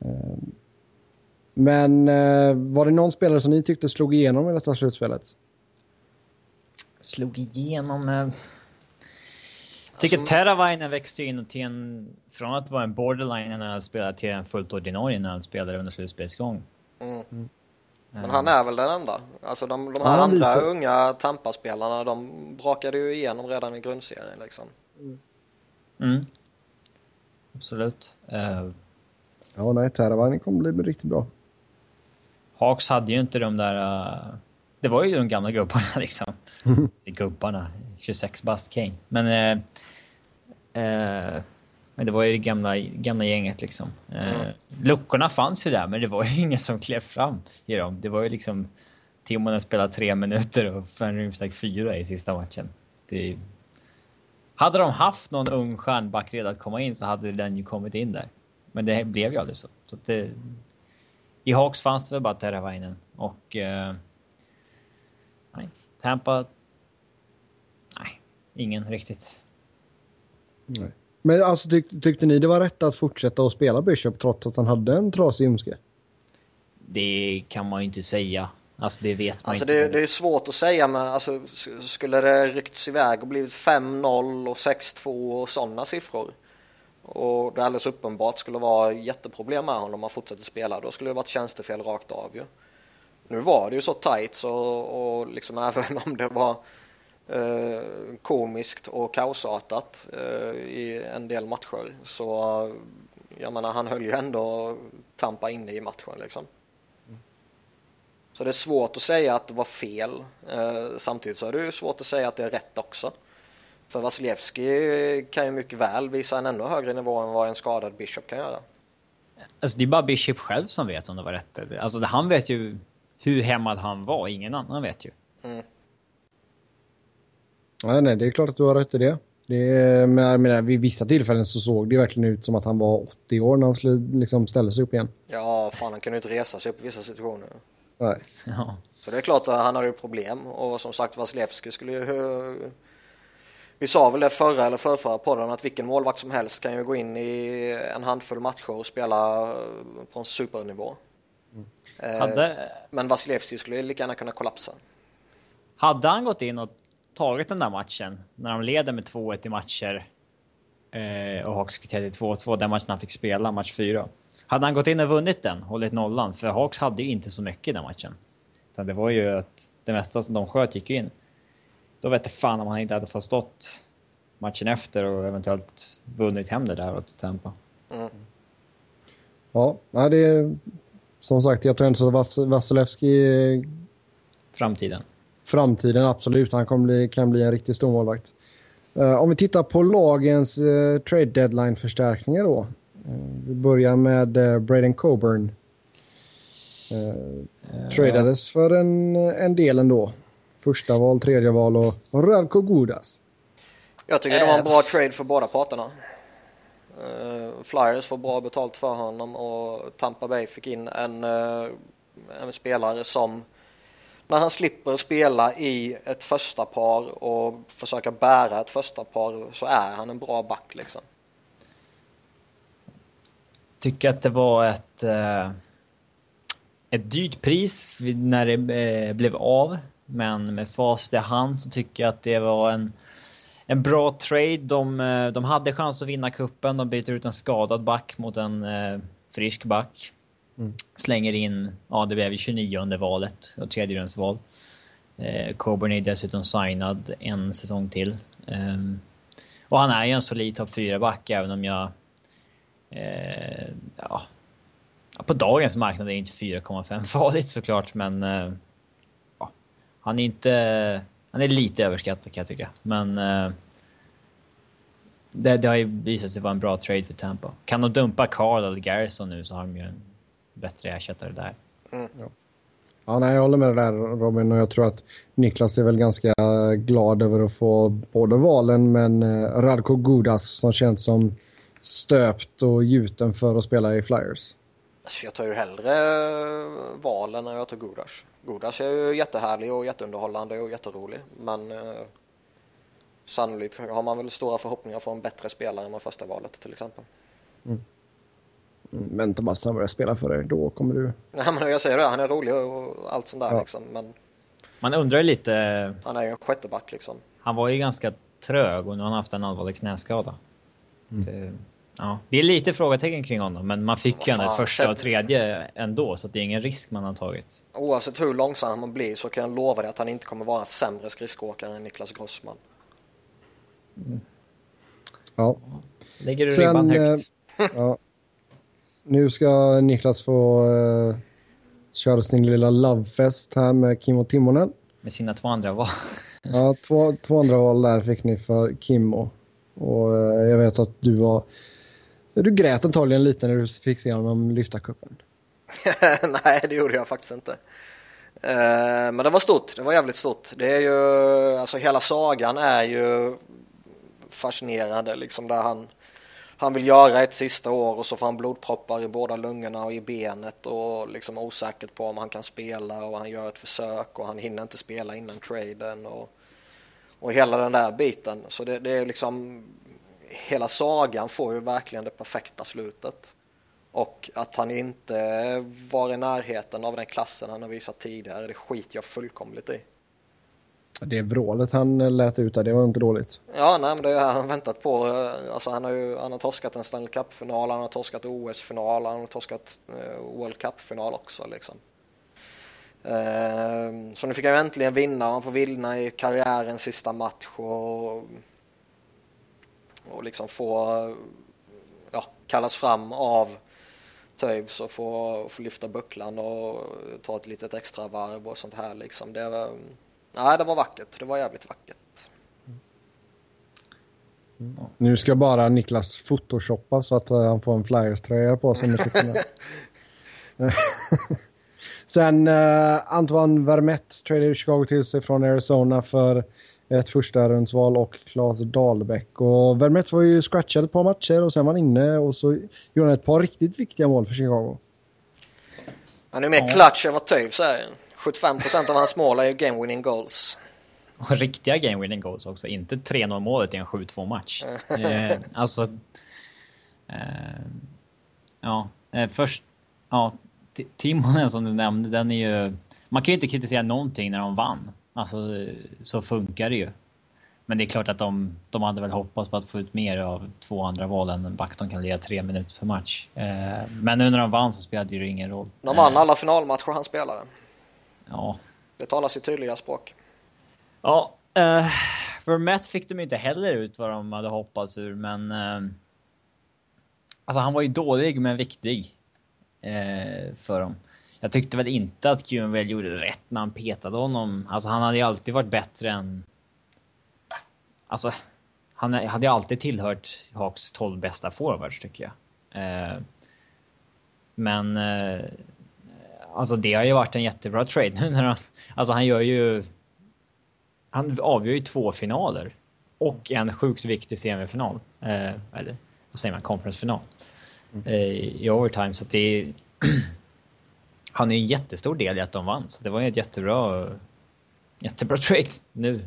Speaker 2: Eh, men eh, var det någon spelare som ni tyckte slog igenom i detta slutspelet?
Speaker 1: Slog igenom? Eh... Jag tycker alltså... Teravainen växte in till en... Från att vara en borderline när han spelade till en fullt ordinarie när han spelade under slutspelsgång.
Speaker 3: Mm. Mm. Men han är väl den enda. Alltså de, de här ja, andra visar... unga Tampa-spelarna de brakade ju igenom redan i grundserien liksom.
Speaker 1: Mm. Absolut. Uh,
Speaker 2: ja, nej, Teravainen kommer bli riktigt bra.
Speaker 1: Hawks hade ju inte de där... Uh, det var ju de gamla gubbarna (laughs) liksom. Mm. gubbarna. 26 bast Kane. Men... Uh, uh, men det var ju det gamla, gamla gänget liksom. Mm. luckorna fanns ju där, men det var ju (laughs) ingen som klev fram i dem. Det var ju liksom... Timonen spelade tre minuter och Van Riemsdijk fyra i sista matchen. Det hade de haft någon ung stjärnback redan att komma in så hade den ju kommit in där. Men det blev ju aldrig så. så det, I Hawks fanns det väl bara Teravainen och... Uh, nej, Tampa... Nej, ingen riktigt.
Speaker 2: Nej. Men alltså tyck, tyckte ni det var rätt att fortsätta att spela Bishop trots att han hade en trasig ljumske?
Speaker 1: Det kan man ju inte säga. Alltså det vet man
Speaker 3: alltså
Speaker 1: inte.
Speaker 3: Det, det är svårt att säga men alltså, skulle det ryckts iväg och blivit 5-0 och 6-2 och sådana siffror och det alldeles uppenbart skulle vara jätteproblem med honom om han fortsätter spela då skulle det varit tjänstefel rakt av ju. Nu var det ju så tight så, och liksom (laughs) även om det var komiskt och kaosartat eh, i en del matcher så jag menar han höll ju ändå Tampa inne i matchen liksom. Så det är svårt att säga att det var fel. Eh, samtidigt så är det ju svårt att säga att det är rätt också. För Vasilevski kan ju mycket väl visa en ännu högre nivå än vad en skadad Bishop kan göra.
Speaker 1: Alltså det är bara Bishop själv som vet om det var rätt. Alltså han vet ju hur hämmad han var, ingen annan vet ju. Mm.
Speaker 2: Nej, nej, det är klart att du har rätt i det. Det, men jag menar, vid vissa tillfällen så såg det verkligen ut som att han var 80 år när han skulle, liksom, ställde sig upp igen.
Speaker 3: Ja, fan han kunde inte resa sig upp i vissa situationer.
Speaker 2: Nej.
Speaker 1: Ja.
Speaker 3: Så det är klart att han hade ju problem och som sagt Vasilevski skulle ju vi sa väl det förra eller förrförra podden att vilken målvakt som helst kan ju gå in i en handfull matcher och spela på en supernivå. Mm.
Speaker 1: Hade...
Speaker 3: Men Vasilevski skulle lika gärna kunna kollapsa.
Speaker 1: Hade han gått in och tagit den där matchen när de leder med 2-1 i matcher eh, och Hawks kvitterade 2-2, den matchen han fick spela, match 4. Hade han gått in och vunnit den, hållit nollan, för Hawks hade ju inte så mycket i den matchen. Utan det var ju att det mesta som de sköt gick in. Då vet jag fan om han inte hade fått stått matchen efter och eventuellt vunnit hem det där åt Tampa. Mm.
Speaker 2: Ja, det är som sagt, jag tror inte att Vasilevski...
Speaker 1: Framtiden.
Speaker 2: Framtiden, absolut. Han kommer bli, kan bli en riktigt stor målvakt. Uh, om vi tittar på lagens uh, trade deadline-förstärkningar då. Uh, vi börjar med uh, Braden Coburn. tradades för en, en del ändå. Första val, tredje val och, och Radko Gudas.
Speaker 3: Jag tycker det var en bra trade för båda parterna. Uh, Flyers får bra betalt för honom och Tampa Bay fick in en, uh, en spelare som när han slipper spela i ett första par och försöka bära ett första par så är han en bra back liksom.
Speaker 1: Tycker att det var ett, eh, ett dyrt pris när det eh, blev av. Men med fast i hand så tycker jag att det var en en bra trade. De, eh, de hade chans att vinna kuppen. De byter ut en skadad back mot en eh, frisk back. Mm. Slänger in, ja det blev ju 29 valet och tredjerumsval. Eh, Coburn är dessutom signad en säsong till. Eh, och han är ju en solid topp 4-back även om jag... Eh, ja, på dagens marknad är inte 4,5 farligt (laughs) såklart men... Eh, ja, han är inte han är lite överskattad kan jag tycka. Men eh, det, det, har ju visat sig vara en bra trade för Tampa. Kan de dumpa Carl eller Garrison nu så har de ju en bättre ersättare där.
Speaker 2: Mm. Ja. ja, nej, jag håller med dig där Robin och jag tror att Niklas är väl ganska glad över att få både valen men eh, Radko Gudas som känns som stöpt och gjuten för att spela i Flyers.
Speaker 3: Alltså jag tar ju hellre valen än jag tar Gudas. Godas är ju jättehärlig och jätteunderhållande och jätterolig. Men eh, sannolikt har man väl stora förhoppningar för en bättre spelare än första valet till exempel.
Speaker 2: Mm. Vänta bara tills han börjar spela för dig, då kommer du... (laughs)
Speaker 3: Nej men jag säger det, han är rolig och allt sånt där ja. liksom. Men...
Speaker 1: Man undrar ju lite...
Speaker 3: Han är ju en sjätteback liksom.
Speaker 1: Han var ju ganska trög och nu har han haft en allvarlig knäskada. Mm. Det Ja, det är lite frågetecken kring honom, men man fick ju ändå första och tredje ändå, så det är ingen risk man har tagit.
Speaker 3: Oavsett hur långsam man blir så kan jag lova dig att han inte kommer vara sämre skridskoåkare än Niklas Grossman.
Speaker 2: Mm. Ja.
Speaker 1: Lägger du Sen, ribban högt?
Speaker 2: Eh, ja. Nu ska Niklas få uh, köra sin lilla lovefest här med Kim och Timonen.
Speaker 1: Med sina två andra val. (laughs)
Speaker 2: ja, två, två andra val där fick ni för Kimmo. Och uh, jag vet att du var du grät antagligen lite när du fick se honom lyfta kuppen. (laughs)
Speaker 3: Nej, det gjorde jag faktiskt inte. Eh, men det var stort, det var jävligt stort. Det är ju, alltså hela sagan är ju fascinerande liksom där han, han vill göra ett sista år och så får han blodproppar i båda lungorna och i benet och liksom osäkert på om han kan spela och han gör ett försök och han hinner inte spela innan traden och, och hela den där biten. Så det, det är liksom hela sagan får ju verkligen det perfekta slutet. Och att han inte var i närheten av den klassen han har visat tidigare, det skiter jag fullkomligt i.
Speaker 2: Det vrålet han lät ut det var inte dåligt.
Speaker 3: Ja, nej, men det har han väntat på. Eh, alltså, han har ju han har torskat en Stanley Cup-final, han har torskat OS-final, han har torskat uh, World Cup-final också. Liksom. Uh, så nu fick han äntligen vinna, han får vinna i karriärens sista match. Och och liksom få ja, kallas fram av Toews och få, få lyfta bucklan och ta ett litet extra varv och sånt här liksom. Det var, nej, det var vackert. Det var jävligt vackert.
Speaker 2: Mm. Nu ska bara Niklas photoshoppa så att eh, han får en Flyers-tröja på sig. (laughs) Sen uh, Antoine Vermette tradade Chicago till sig från Arizona för ett första rundsval och Claes Dahlbäck. Och Vermette var ju scratchad ett par matcher och sen var han inne och så gjorde han ett par riktigt viktiga mål för Chicago.
Speaker 3: Han är mer clutch än vad Toews är. 75 procent av hans mål är ju game winning goals.
Speaker 1: Och riktiga game winning goals också, inte 3-0 målet i en 7-2 match. (laughs) eh, alltså... Eh, ja, eh, först... Ja, Timonen som du nämnde, den är ju... Man kan ju inte kritisera någonting när de vann. Alltså, så funkar det ju. Men det är klart att de, de hade väl hoppats på att få ut mer av två andra val än en back de kan leda tre minuter per match. Eh, men nu när de vann så spelade det ingen roll.
Speaker 3: De vann alla finalmatcher han spelade.
Speaker 1: Ja.
Speaker 3: Det talar sitt tydliga språk.
Speaker 1: Ja, eh, Vermette fick de inte heller ut vad de hade hoppats ur, men... Eh, alltså han var ju dålig men viktig. Eh, för dem. Jag tyckte väl inte att QMVL gjorde rätt när han petade honom. Alltså han hade ju alltid varit bättre än... Alltså, han hade ju alltid tillhört Hawks 12 bästa forwards tycker jag. Men... Eh, alltså det har ju varit en jättebra trade nu (laughs) när han... Alltså han gör ju... Han avgör ju två finaler. Och en sjukt viktig semifinal. Eh, eller vad säger man? Conference-final. Mm. Eh, I overtime. Så att det är... (clears throat) han är en jättestor del i att de vann. Så det var ju ett jättebra, jättebra trade nu.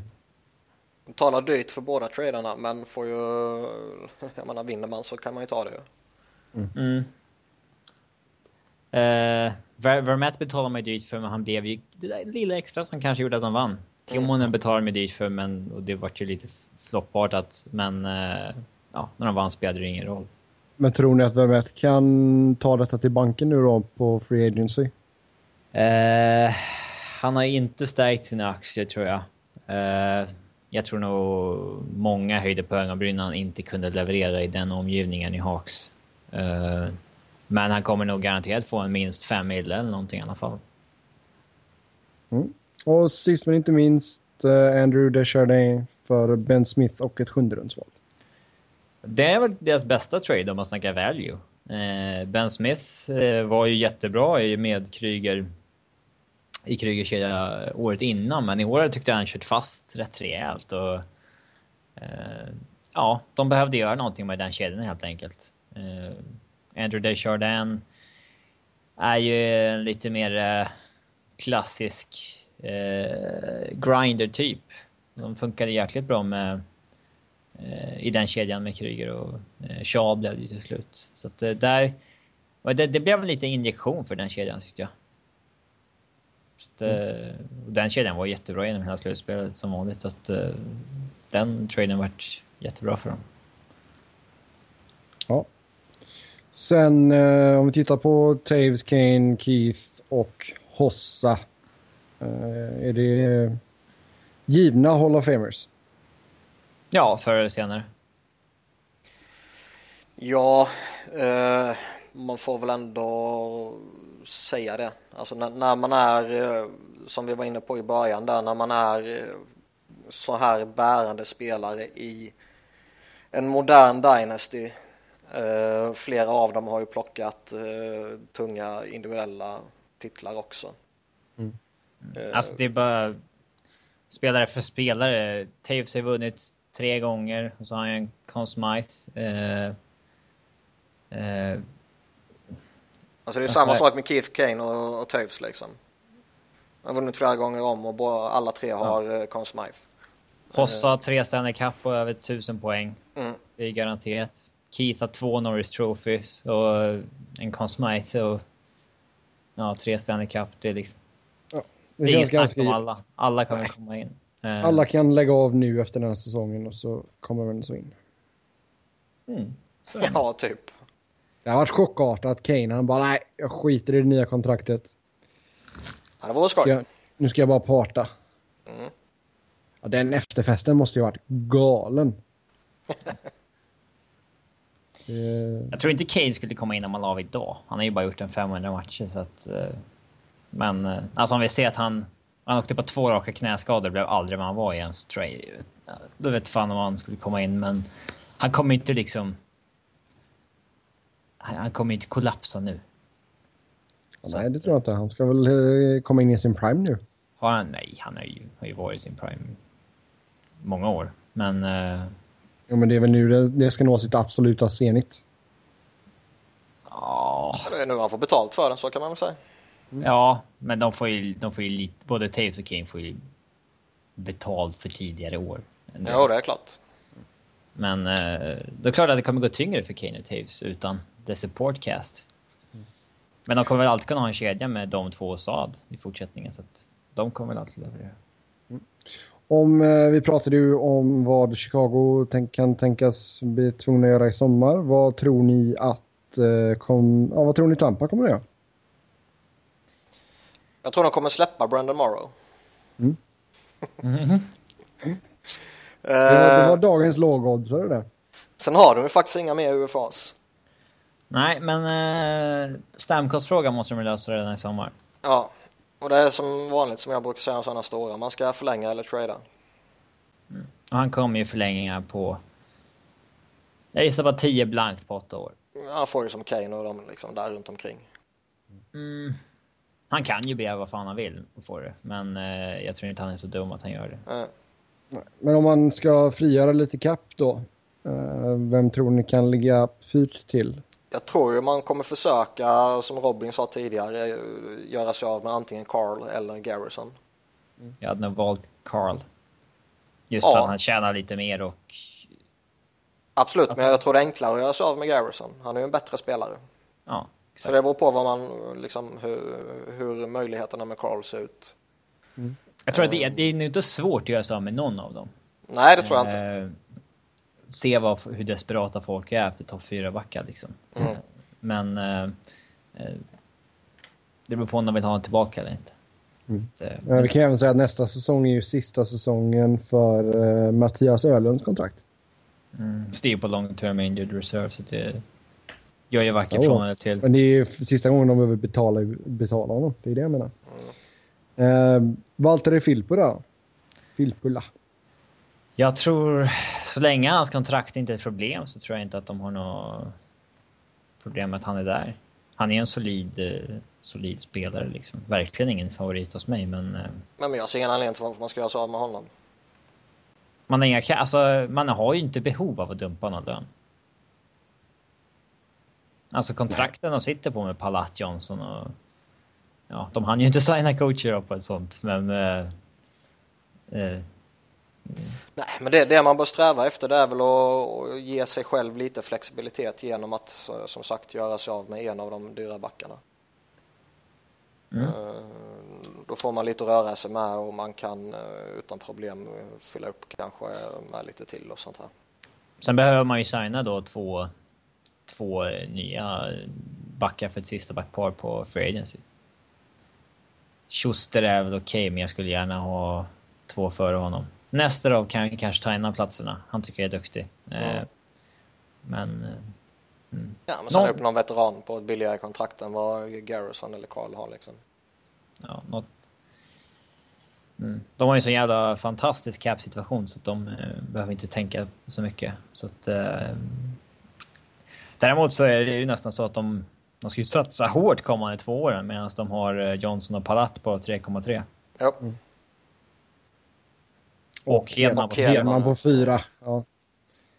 Speaker 3: De talar dyrt för båda traderna men får ju, jag menar vinner man så kan man ju ta det ju.
Speaker 1: Mm. Mm. Uh, Vermette betalade mig dyrt för men han blev ju det där lilla extra som kanske gjorde att de vann. Timonen betalade mig dyrt för men och det var ju lite floppartat men uh, ja, när de vann spelade det ingen roll.
Speaker 2: Men tror ni att Vermette kan ta detta till banken nu då på Free Agency?
Speaker 1: Uh, han har inte stärkt sina aktier tror jag. Uh, jag tror nog många höjde på ögonbrynen han inte kunde leverera i den omgivningen i Hawks. Uh, men han kommer nog garanterat få en minst fem mil eller någonting i alla fall.
Speaker 2: Mm. Och sist men inte minst Andrew Desjardins för Ben Smith och ett sjunderumsval.
Speaker 1: Det är väl deras bästa trade om man snackar value. Eh, ben Smith eh, var ju jättebra med Kryger i Krygerkedja året innan, men i år tyckte jag han kört fast rätt rejält. Och, eh, ja, de behövde göra någonting med den kedjan helt enkelt. Andrew Desjardins är ju en lite mer klassisk grinder-typ. De funkade jäkligt bra med Eh, i den kedjan med Kryger och eh, Shaw blev det ju till slut. Så att eh, där... Det, det blev lite injektion för den kedjan tyckte jag. Att, mm. Den kedjan var jättebra genom hela slutspelet som vanligt så att den traden vart jättebra för dem.
Speaker 2: Ja. Sen om vi tittar på Taves, Kane, Keith och Hossa. är det givna Hall of Famers?
Speaker 1: Ja, förr eller senare.
Speaker 3: Ja, eh, man får väl ändå säga det. Alltså när, när, man är, eh, som vi var inne på i början där, när man är eh, så här bärande spelare i en modern Dynasty. Eh, flera av dem har ju plockat eh, tunga individuella titlar också.
Speaker 1: Mm. Eh, alltså det är bara spelare för spelare. Taves har vunnit tre gånger. Och så har han en Conn Smythe.
Speaker 3: Alltså det är samma sak med Keith Kane och, och Toews liksom. Han har vunnit flera gånger om och bara, alla tre har ja. Conn Smythe.
Speaker 1: Hossa har tre Stanley Cup och över tusen poäng. Mm. Det är garanterat. Keith har två Norris Trophies och en Conn Smythe och ja, tre Stanley Cup. Det är liksom... Ja, det, det känns ganska givet. Alla. alla kommer komma in.
Speaker 2: Eh. Alla kan lägga av nu efter den här säsongen och så kommer den så in.
Speaker 3: Mm, så. Ja, typ.
Speaker 2: Det har varit chockartat. Kane, han bara nej, jag skiter i det nya kontraktet.
Speaker 3: Ja, det var skoj.
Speaker 2: Jag, nu ska jag bara parta. Mm. Ja, den efterfesten måste ju ha varit galen. (laughs)
Speaker 1: Jag tror inte Kane skulle komma in om man la idag. Han har ju bara gjort en 500 matcher så att... Eh, men eh, alltså om vi ser att han han åkte på två raka knäskador blev aldrig vad han var i en straight. Då vet fan om han skulle komma in, men han kommer inte liksom... Han kommer inte kollapsa nu.
Speaker 2: Nej, det tror jag inte. Han ska väl eh, komma in i sin prime nu.
Speaker 1: Har han? Nej, han har ju, har ju varit i sin prime många år. Men...
Speaker 2: Ja, men det är väl nu det, det ska nå sitt absoluta zenit.
Speaker 1: Ja.
Speaker 3: Det är nu han får betalt för det, så kan man väl säga.
Speaker 1: Mm. Ja, men de får ju, de får ju lite, både Taves och Kane får ju betalt för tidigare år.
Speaker 3: Ja, det är klart.
Speaker 1: Men eh, det är klart att det kommer gå tyngre för Kane och Taves utan the support cast. Men de kommer väl alltid kunna ha en kedja med de två och Saad i fortsättningen så att de kommer väl alltid leverera.
Speaker 2: Om eh, vi pratade ju om vad Chicago tänk, kan tänkas bli tvungna att göra i sommar. Vad tror ni att eh, kom, ja, vad tror ni Tampa kommer att göra?
Speaker 3: Jag tror de kommer släppa Brandon Morrow.
Speaker 2: Mm. Mm. (laughs) Det var, det var dagens lågoddsare det.
Speaker 3: Sen har de ju faktiskt inga mer UFAs.
Speaker 1: Nej, men eh, Stamkos-frågan måste de lösa redan i sommar.
Speaker 3: Ja, och det är som vanligt som jag brukar säga om sådana stora. Man ska förlänga eller trada.
Speaker 1: Mm. Och han kommer ju förlänga på... Jag gissar på 10 blankt på 8 år.
Speaker 3: Han får ju som Kane och de liksom där runt omkring.
Speaker 1: Mm. Han kan ju begära vad fan han vill och få det. Men eh, jag tror inte han är så dum att han gör det.
Speaker 3: Mm.
Speaker 2: Men om man ska frigöra lite kapp då. Eh, vem tror ni kan ligga pyrt till?
Speaker 3: Jag tror ju man kommer försöka, som Robin sa tidigare, göra sig av med antingen Carl eller Garrison.
Speaker 1: Mm. Jag hade nog valt Carl. Just ja. för att han tjänar lite mer och...
Speaker 3: Absolut, alltså... men jag tror det är enklare att göra sig av med Garrison. Han är ju en bättre spelare.
Speaker 1: Ja,
Speaker 3: exakt. Så det beror på vad man, liksom, hur, hur möjligheterna med Carl ser ut.
Speaker 1: Mm. Jag tror att det är, det är inte svårt att göra sig av med någon av dem.
Speaker 3: Nej, det tror jag inte.
Speaker 1: Eh, se vad, hur desperata folk är efter topp 4-backar liksom. Mm. Men eh, eh, det beror på om de vill ha en tillbaka eller inte.
Speaker 2: Mm. Det, ja, vi kan även säga att nästa säsong är ju sista säsongen för uh, Mattias Öhlunds kontrakt.
Speaker 1: Mm. Steve på long term injured reserve så det gör ju varken från eller till.
Speaker 2: Men det är ju sista gången de behöver betala, betala honom. Det är det jag menar. Mm. Uh, Valtteri Filppo då? Filppula.
Speaker 1: Jag tror, så länge hans kontrakt inte är ett problem så tror jag inte att de har något problem med att han är där. Han är en solid, eh, solid spelare liksom. Verkligen ingen favorit hos mig men... Eh,
Speaker 3: men jag ser ingen anledning till varför man ska göra så av med honom.
Speaker 1: Man har, inga, alltså, man har ju inte behov av att dumpa någon lön. Alltså kontrakten de sitter på med Palat Johnson och... Ja, de hann ju inte (laughs) signa coacher på ett sånt men... Eh, eh,
Speaker 3: Nej, men det, det man bör sträva efter det är väl att ge sig själv lite flexibilitet genom att som sagt göra sig av med en av de dyra backarna. Mm. Eh, då får man lite att röra sig med och man kan eh, utan problem fylla upp kanske med lite till och sånt här.
Speaker 1: Sen behöver man ju signa då två, två nya backar för ett sista backpar på Free Agency. Schuster är väl okej, okay, men jag skulle gärna ha två före honom. Nesterov kan kanske ta en av platserna. Han tycker jag är duktig. Mm. Men... Eh,
Speaker 3: mm. Ja, men sen någon... upp någon veteran på ett billigare kontrakt än vad Garrison eller Carl har liksom.
Speaker 1: Ja, något... Mm. De har ju en så jävla fantastisk cap-situation så att de eh, behöver inte tänka så mycket. Så att... Eh... Däremot så är det ju nästan så att de, de ska ju satsa hårt kommande två åren medan de har eh, Johnson och Palat på 3,3.
Speaker 3: Ja. Mm.
Speaker 1: Och Hedman på,
Speaker 2: Hedman på fyra. Ja.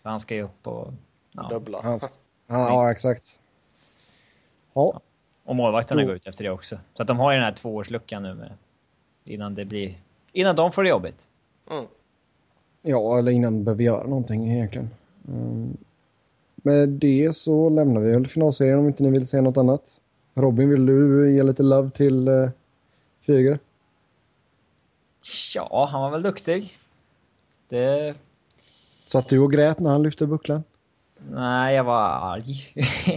Speaker 1: Han ska ju upp och...
Speaker 3: Ja. Dubbla.
Speaker 2: Han, han, (laughs) ja, exakt. Ja.
Speaker 1: Och målvakterna går ut efter det också. Så att de har ju den här tvåårsluckan nu med... Innan det blir... Innan de får det jobbigt.
Speaker 3: Mm.
Speaker 2: Ja, eller innan de behöver göra någonting egentligen. Mm. Med det så lämnar vi väl finalserien om inte ni vill säga något annat. Robin, vill du ge lite love till uh, Kryger?
Speaker 1: Ja, han var väl duktig. Det...
Speaker 2: Satt du och grät när han lyfte bucklan?
Speaker 1: Nej, jag var arg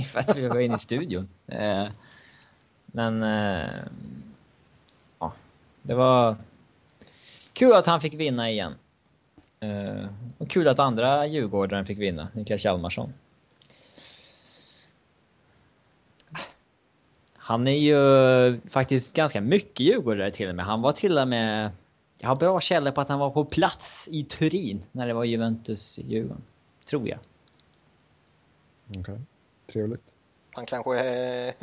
Speaker 1: (laughs) för att vi var inne i studion. Eh, men eh, ja, det var kul att han fick vinna igen. Eh, och kul att andra djurgårdaren fick vinna, Niklas Hjalmarsson. Han är ju faktiskt ganska mycket djurgårdare till och med. Han var till och med jag har bra källor på att han var på plats i Turin när det var Juventus-Djurgården. Tror jag.
Speaker 2: Okej, okay. trevligt.
Speaker 3: Han kanske är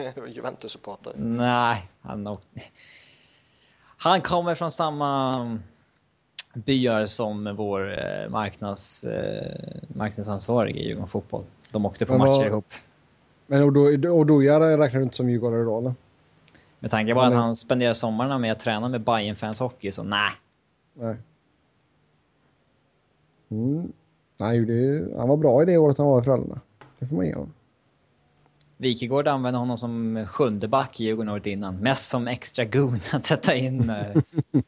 Speaker 1: byar som vår eh, marknads, eh, marknadsansvarig i Djurgården Fotboll. De åkte på
Speaker 2: Men
Speaker 1: matcher ihop.
Speaker 2: Men Odo- Odoja räknar du inte som djurgårdare då eller?
Speaker 1: Med tanke på att han spenderar sommarna med att träna med bayern fans hockey, så nej.
Speaker 2: Nej. Mm. Nej, det, han var bra i det året han var i Frölunda. Det får man ge honom.
Speaker 1: Wikegård använde honom som sjunde back i Djurgården året innan. Mest som extra goon att sätta in eh, (laughs)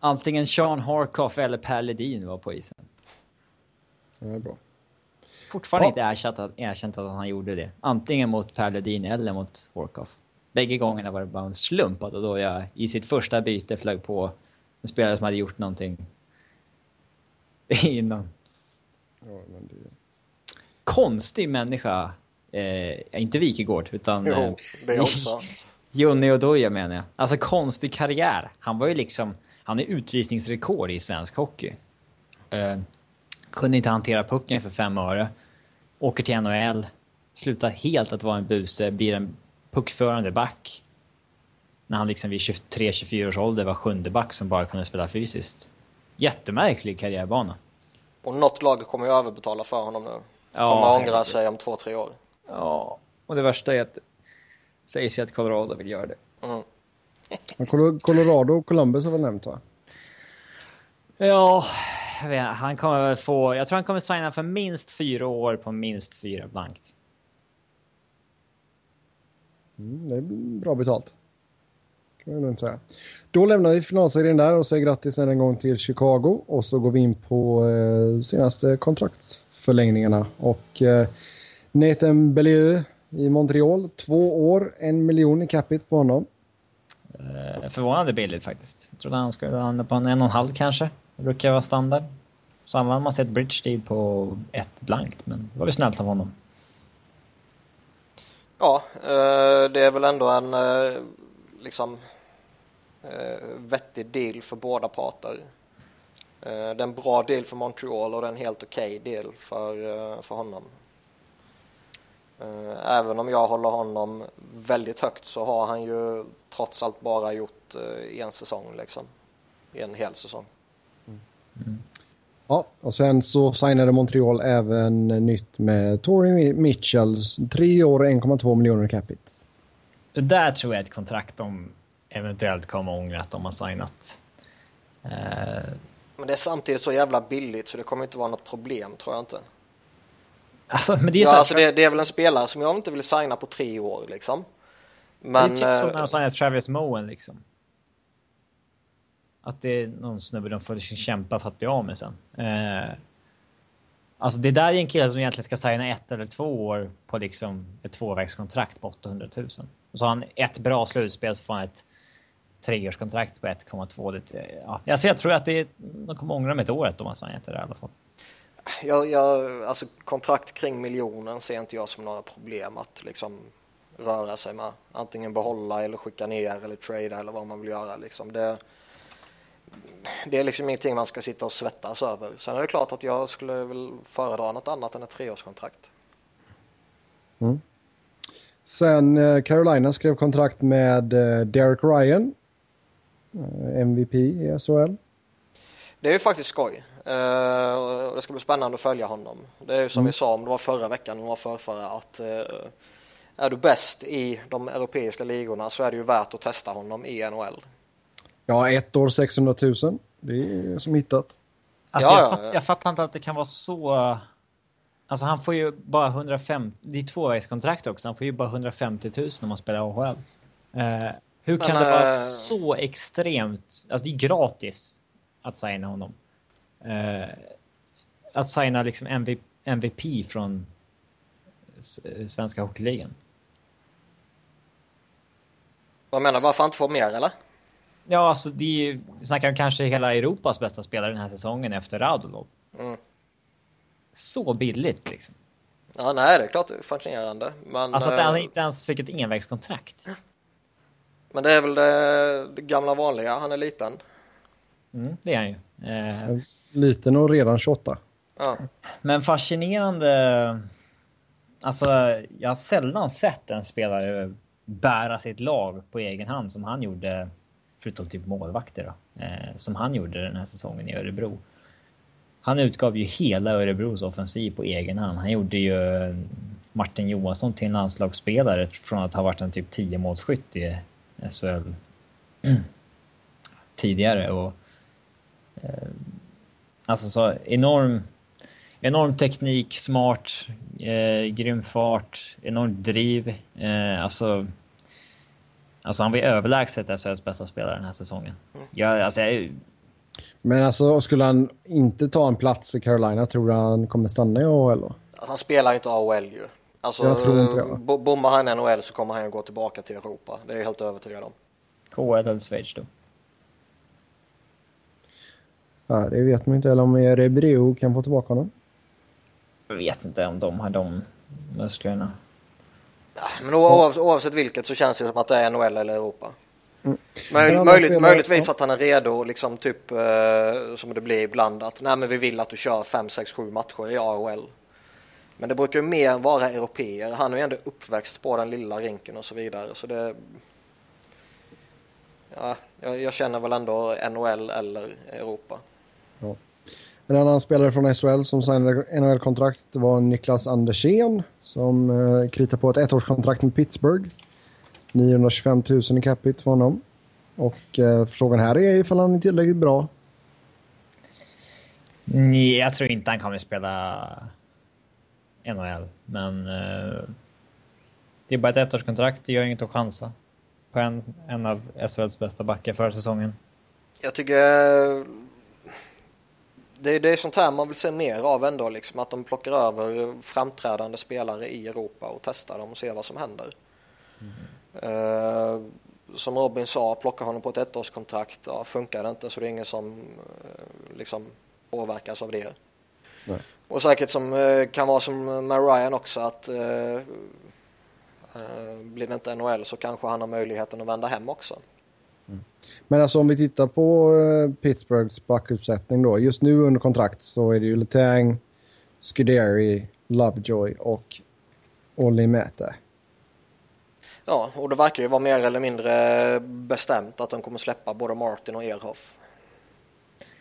Speaker 1: antingen Sean Harkoff eller Per Ledin var på isen.
Speaker 2: Det är bra.
Speaker 1: Fortfarande
Speaker 2: Ja.
Speaker 1: inte erkänt att, erkänt att han gjorde det. Antingen mot Per Ledin eller mot Harkoff. Bägge gångerna var det bara en slump att då jag i sitt första byte flög på en spelare som hade gjort någonting (laughs) innan.
Speaker 2: Ja, men det...
Speaker 1: Konstig människa. Eh, inte Wikegård, utan...
Speaker 3: Jo,
Speaker 1: eh,
Speaker 3: det också. (laughs)
Speaker 1: Jonny Oduya menar jag. Alltså konstig karriär. Han var ju liksom, han är utvisningsrekord i svensk hockey. Eh, kunde inte hantera pucken för fem öre. Åker till NHL. Slutar helt att vara en buse, blir en puckförande back. När han liksom vid 23-24 års ålder var sjunde back som bara kunde spela fysiskt. Jättemärklig karriärbana.
Speaker 3: Och något lag kommer ju överbetala för honom nu.
Speaker 1: Ja,
Speaker 3: Kommer ångra sig om två, tre år.
Speaker 1: Ja, och det värsta är att sägs ju att Colorado vill göra det.
Speaker 3: Mm.
Speaker 2: Colorado och Columbus har väl nämnt va?
Speaker 1: Ja, han kommer väl få... Jag tror han kommer signa för minst fyra år på minst fyra blankt.
Speaker 2: Mm, det är bra betalt. Kan man säga. Då lämnar vi finalserien där och säger grattis än en gång till Chicago. Och så går vi in på eh, senaste kontraktsförlängningarna. Och eh, Nathan Bellieu i Montreal. Två år, en miljon i capita på honom.
Speaker 1: Eh, förvånande billigt faktiskt. Jag trodde han skulle landa på en en och en halv kanske. Det brukar vara standard. Så använder man sig ett bridge deal på ett blankt, men det var väl snällt av honom.
Speaker 3: Ja, eh, det är väl ändå en eh, liksom vettig deal för båda parter. Eh, Det är en bra deal för Montreal och det är en helt okej deal för, eh, för honom. Eh, Även om jag håller honom väldigt högt så har han ju trots allt bara gjort eh, en säsong liksom. En hel säsong.
Speaker 2: Ja, och sen så signade Montreal även nytt med Tory Mitchells. Tre år, 1,2 miljoner capita.
Speaker 1: Det där tror jag är ett kontrakt de eventuellt kommer ångra att de har signat. Eh,
Speaker 3: Men det är samtidigt så jävla billigt så det kommer inte vara något problem tror jag inte.
Speaker 1: alltså, men det är
Speaker 3: Ja,
Speaker 1: så
Speaker 3: alltså det, det är väl en spelare som jag inte vill signa på tre år liksom. Men
Speaker 1: det är typ som
Speaker 3: eh,
Speaker 1: när de signade Travis Moen liksom. Att det är någon snubbe de får kämpa för att bli av med sen. Eh, alltså det där är en kille som egentligen ska signa ett eller två år på liksom ett tvåvägskontrakt på 800 000. Och så har han ett bra slutspel så får han ett treårskontrakt på 1,2. Det- Ja, alltså jag tror att det är, de kommer ångra om ett år att de har signat det där i alla fall.
Speaker 3: jag, jag, alltså kontrakt kring miljonen ser inte jag som några problem att liksom röra sig med. Antingen behålla eller skicka ner eller trada eller vad man vill göra liksom. Det, det är liksom ingenting man ska sitta och svettas över. Sen är det klart att jag skulle väl föredra något annat än ett treårskontrakt.
Speaker 2: Sen eh, Carolina skrev kontrakt med eh, Derek Ryan. MVP i SHL.
Speaker 3: Det är ju faktiskt skoj. Eh, och det ska bli spännande att följa honom. Det är ju som vi sa om det var förra veckan och var förrförra att eh, är du bäst i de europeiska ligorna så är det ju värt att testa honom i NHL.
Speaker 2: Ja, ett år 600 000. Det är som hittat.
Speaker 1: Alltså
Speaker 3: Ja,
Speaker 1: jag,
Speaker 3: ja,
Speaker 1: fatt,
Speaker 3: ja.
Speaker 1: jag fattar inte att det kan vara så... Alltså han får ju bara 150... Det är tvåvägskontrakt också. Han får ju bara 150 000 om man spelar AHL. Eh, hur kan
Speaker 3: Men,
Speaker 1: det vara
Speaker 3: eh,
Speaker 1: så extremt... Alltså det är gratis att signa honom. Eh, att signa liksom MVP, MVP från eh, svenska hockeyligan.
Speaker 3: Vad menar du? Varför inte får mer eller?
Speaker 1: Ja, alltså det är ju... Vi snackar om kanske hela Europas bästa spelare den här säsongen efter Radulov.
Speaker 3: Mm.
Speaker 1: Så billigt liksom.
Speaker 3: Ja, nej, det är klart det är fascinerande. Men,
Speaker 1: Alltså att han inte ens fick ett envägskontrakt. (laughs)
Speaker 3: men det är väl det, det gamla vanliga. Han är liten.
Speaker 1: Mm, det är han ju. Eh,
Speaker 2: Liten och redan 28.
Speaker 3: Ja.
Speaker 1: men fascinerande. Alltså, jag har sällan sett en spelare bära sitt lag på egen hand som han gjorde förutom typ målvakter då, eh, som han gjorde den här säsongen i Örebro. Han utgav ju hela Örebros offensiv på egen hand. Han gjorde ju Martin Johansson till en landslagsspelare från att ha varit en typ 10 målskytt i SHL mm. tidigare. Och, eh, alltså så enorm, enorm teknik, smart, eh, grym fart, enormt driv. Eh, alltså, alltså han var överlägset SHLs bästa spelare den här säsongen. Jag, alltså, jag,
Speaker 2: men alltså, skulle han inte ta en plats i Carolina, tror du han kommer stanna i AHL då?
Speaker 3: Alltså, han spelar inte AHL ju. Alltså, jag tror inte det. Bommar han NHL så kommer han gå tillbaka till Europa. Det är jag helt övertygad om.
Speaker 1: KHL eller Schweiz då?
Speaker 2: Ja, det vet man inte. Eller om Rebrio kan få tillbaka honom.
Speaker 1: Jag vet inte om de har de musklerna.
Speaker 3: Ja, men oavsett, oavsett vilket så känns det som att det är NHL eller Europa. Mm. Möj, möjligt, möjligtvis att han är redo, liksom typ eh, som det blir ibland, att nej men vi vill att du kör 5, 6, 7 matcher i AHL. Men det brukar ju mer vara europeer. Han är ju ändå uppväxt på den lilla rinken och så vidare. Så det... Ja, jag, jag känner väl ändå NHL eller Europa. Ja.
Speaker 2: En annan spelare från SHL som signade NHL-kontrakt var Niklas Andersén som eh, kritade på ett ettårskontrakt med Pittsburgh. 925 000 i capita för honom. Och eh, frågan här är ifall han är tillräckligt bra.
Speaker 1: Nej, jag tror inte han kommer spela NHL. Men eh, det är bara ett ettårskontrakt, det gör inget att chansa på en, en av SHLs bästa backar förra säsongen.
Speaker 3: Jag tycker det är, det är sånt här man vill se mer av ändå, liksom, att de plockar över framträdande spelare i Europa och testar dem och ser vad som händer. Mm. Uh, som Robin sa, plocka honom på ett ettårskontrakt, ja, funkar det inte så det är ingen som uh, liksom påverkas av det. Nej. Och säkert som uh, kan vara som med Ryan också att blir det inte NHL så kanske han har möjligheten att vända hem också.
Speaker 2: Mm. Men alltså om vi tittar på Pittsburghs backuppsättning då. Just nu under kontrakt så är det ju Letang, Scuderi, Lovejoy och Olli Mäte.
Speaker 3: Ja, och det verkar ju vara mer eller mindre bestämt att de kommer släppa både Martin och Erhoff.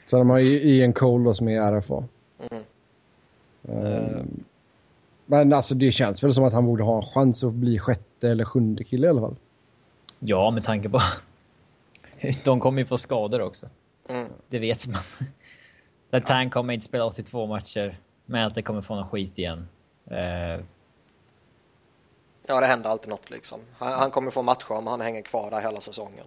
Speaker 2: Så de har ju Ian Cole då som är RFA. Mm. Uh, men alltså det känns väl som att han borde ha en chans att bli sjätte eller sjunde kille i alla fall.
Speaker 1: Ja, med tanke på... (laughs) de kommer ju få skador också. Mm. Det vet man. Letang kommer inte spela 82 matcher. Men att det kommer få någon skit igen. Uh,
Speaker 3: Ja, det händer alltid något liksom. Han, han kommer få matcher om han hänger kvar där hela säsongen.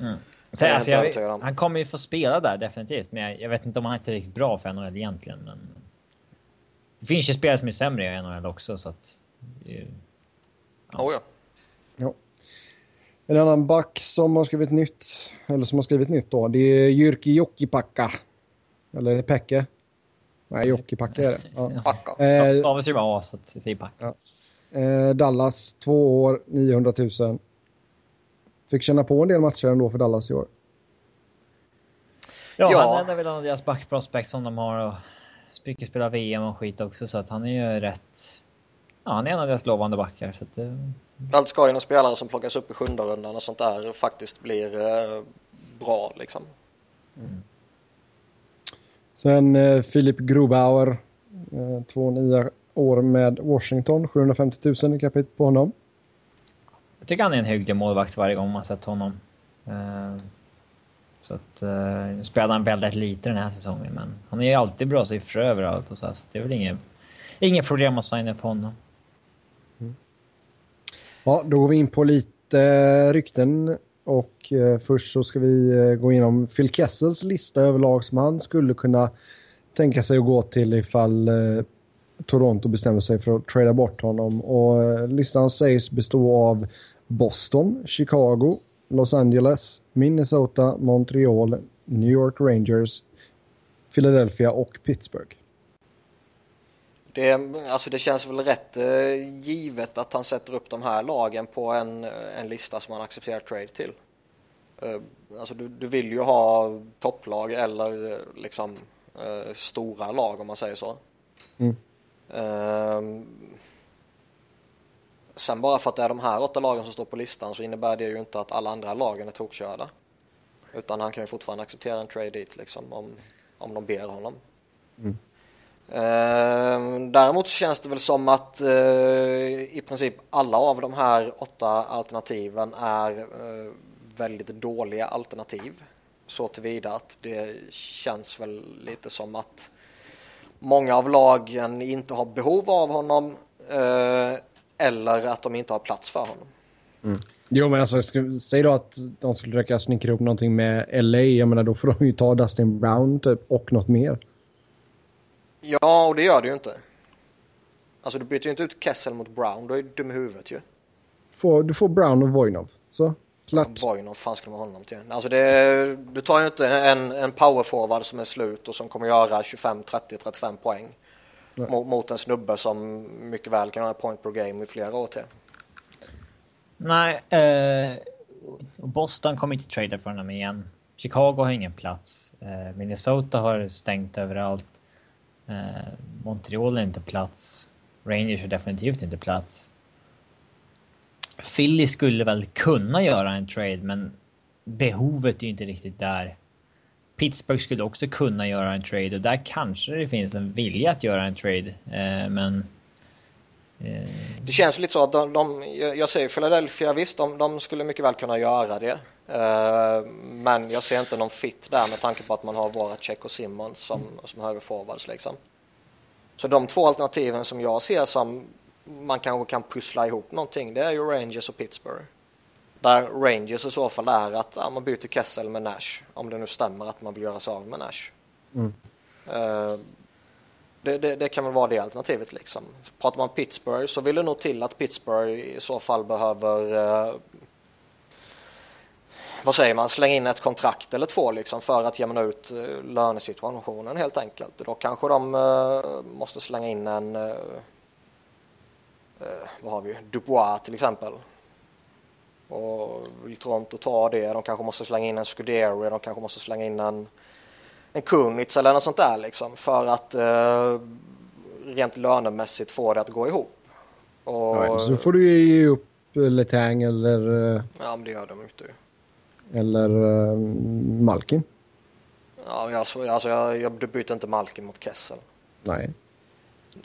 Speaker 1: Mm. Så, jag alltså, jag, han kommer ju få spela där definitivt, men jag, jag, vet inte om han är tillräckligt bra för NHL egentligen. Men... Det finns ju spelare som är sämre i NHL också, så att...
Speaker 3: Ja. Oh, ja.
Speaker 2: ja. En annan back som har skrivit nytt, eller som har skrivit nytt då, det är Jyrki Jokipakka. Eller är det Pekka? Nej, Jokipakka är det. Ja. (laughs)
Speaker 1: Packa. Eh, stavas ju med A, så att vi säger Packa. Ja.
Speaker 2: Eh, Dallas, två år, 900 000. Fick känna på en del matcher ändå för Dallas i år.
Speaker 1: Ja, ja. han är väl en av deras backprospect som de har och Spyke spelar VM och skit också så att han är ju rätt... Ja, han är en av deras lovande backar så att det...
Speaker 3: Allt ska ju någon spelare som plockas upp i sjunde rundan och sånt där faktiskt blir eh, bra liksom. Mm.
Speaker 2: Sen eh, Filip Grobauer, eh, två nya år med Washington. 750 000 i capita på honom.
Speaker 1: Jag tycker han är en hygglig målvakt varje gång man sett honom. Uh, så att, eh, nu spelade han väldigt lite den här säsongen, men han är ju alltid bra siffror överallt och så, så det är väl inget, inget problem att signa på honom.
Speaker 2: Mm. Ja, då går vi in på lite eh, rykten och eh, först så ska vi gå igenom Phil Kessels lista över lag som han skulle kunna tänka sig att gå till ifall Toronto bestämmer sig för att trada bort honom. Och listan sägs bestå av Boston, Chicago, Los Angeles, Minnesota, Montreal, New York Rangers, Philadelphia och Pittsburgh.
Speaker 3: Det, alltså det känns väl rätt eh, givet att han sätter upp de här lagen på en, en lista som han accepterar trade till. Eh, alltså du, du vill ju ha topplag eller eh, liksom eh, stora lag om man säger så. Mm. Sen bara för att det är de här åtta lagen som står på listan så innebär det ju inte att alla andra lagen är tokkörda. Utan han kan ju fortfarande acceptera en trade dit liksom om, om de ber honom. Mm. Eh, däremot känns det väl som att eh, i princip alla av de här åtta alternativen är eh, väldigt dåliga alternativ. Så tillvida att det känns väl lite som att många av lagen inte har behov av honom eh, eller att de inte har plats för honom.
Speaker 2: Mm. Jo, men alltså, säg då att de skulle försöka snickra ihop någonting med LA. Jag menar, då får de ju ta Dustin Brown typ, och något mer.
Speaker 3: Ja, och det gör det ju inte. Alltså, du byter ju inte ut Kessel mot Brown. Då är du dum i huvudet ju.
Speaker 2: Får, du får Brown och Voinov. Så, klart.
Speaker 3: Ja, Voinov, fan ska man honom till? Alltså, det, du tar ju inte en, en powerforward som är slut och som kommer göra 25, 30, 35 poäng. Mot, mot en snubbe som mycket väl kan ha point per game i flera år till.
Speaker 1: Nej, eh, Boston kommer inte trada för honom igen. Chicago har ingen plats. Eh, Minnesota har stängt överallt. Eh, Montreal är inte plats. Rangers är definitivt inte plats. Philly skulle väl kunna göra en trade, men behovet är inte riktigt där. Pittsburgh skulle också kunna göra en trade och där kanske det finns en vilja att göra en trade, eh, men
Speaker 3: Eh, det känns lite så att de, de jag säger Philadelphia, visst de, de, skulle mycket väl kunna göra det. Uh, men jag ser inte någon fit där med tanke på att man har Voracek och Simmons som, som högerforwards liksom. Så de två alternativen som jag ser som man kanske kan pussla ihop någonting, det är ju Rangers och Pittsburgh. Där Rangers i så fall är att ja, man byter Kessel med Nash, om det nu stämmer att man vill göra sig av med Nash. Mm. Uh, det, det, det, kan väl vara det alternativet liksom. Pratar man Pittsburgh så vill det nog till att Pittsburgh i så fall behöver eh, vad säger man, slänga in ett kontrakt eller två liksom för att jämna ut eh, lönesituationen helt enkelt. Då kanske de måste slänga in en vad har vi, Dubois till exempel. Och vill Toronto ta det, de kanske måste slänga in en Scuderi, de kanske måste slänga in en en Kunitz eller något sånt där liksom för att eh, rent lönemässigt få det att gå ihop.
Speaker 2: Och, ja, så får du ge upp Letang eller...
Speaker 3: Eh, ja, men det gör de inte.
Speaker 2: Eller uh, Malkin.
Speaker 3: Ja, jag, alltså, jag, jag byter inte Malkin mot Kessel.
Speaker 2: Nej.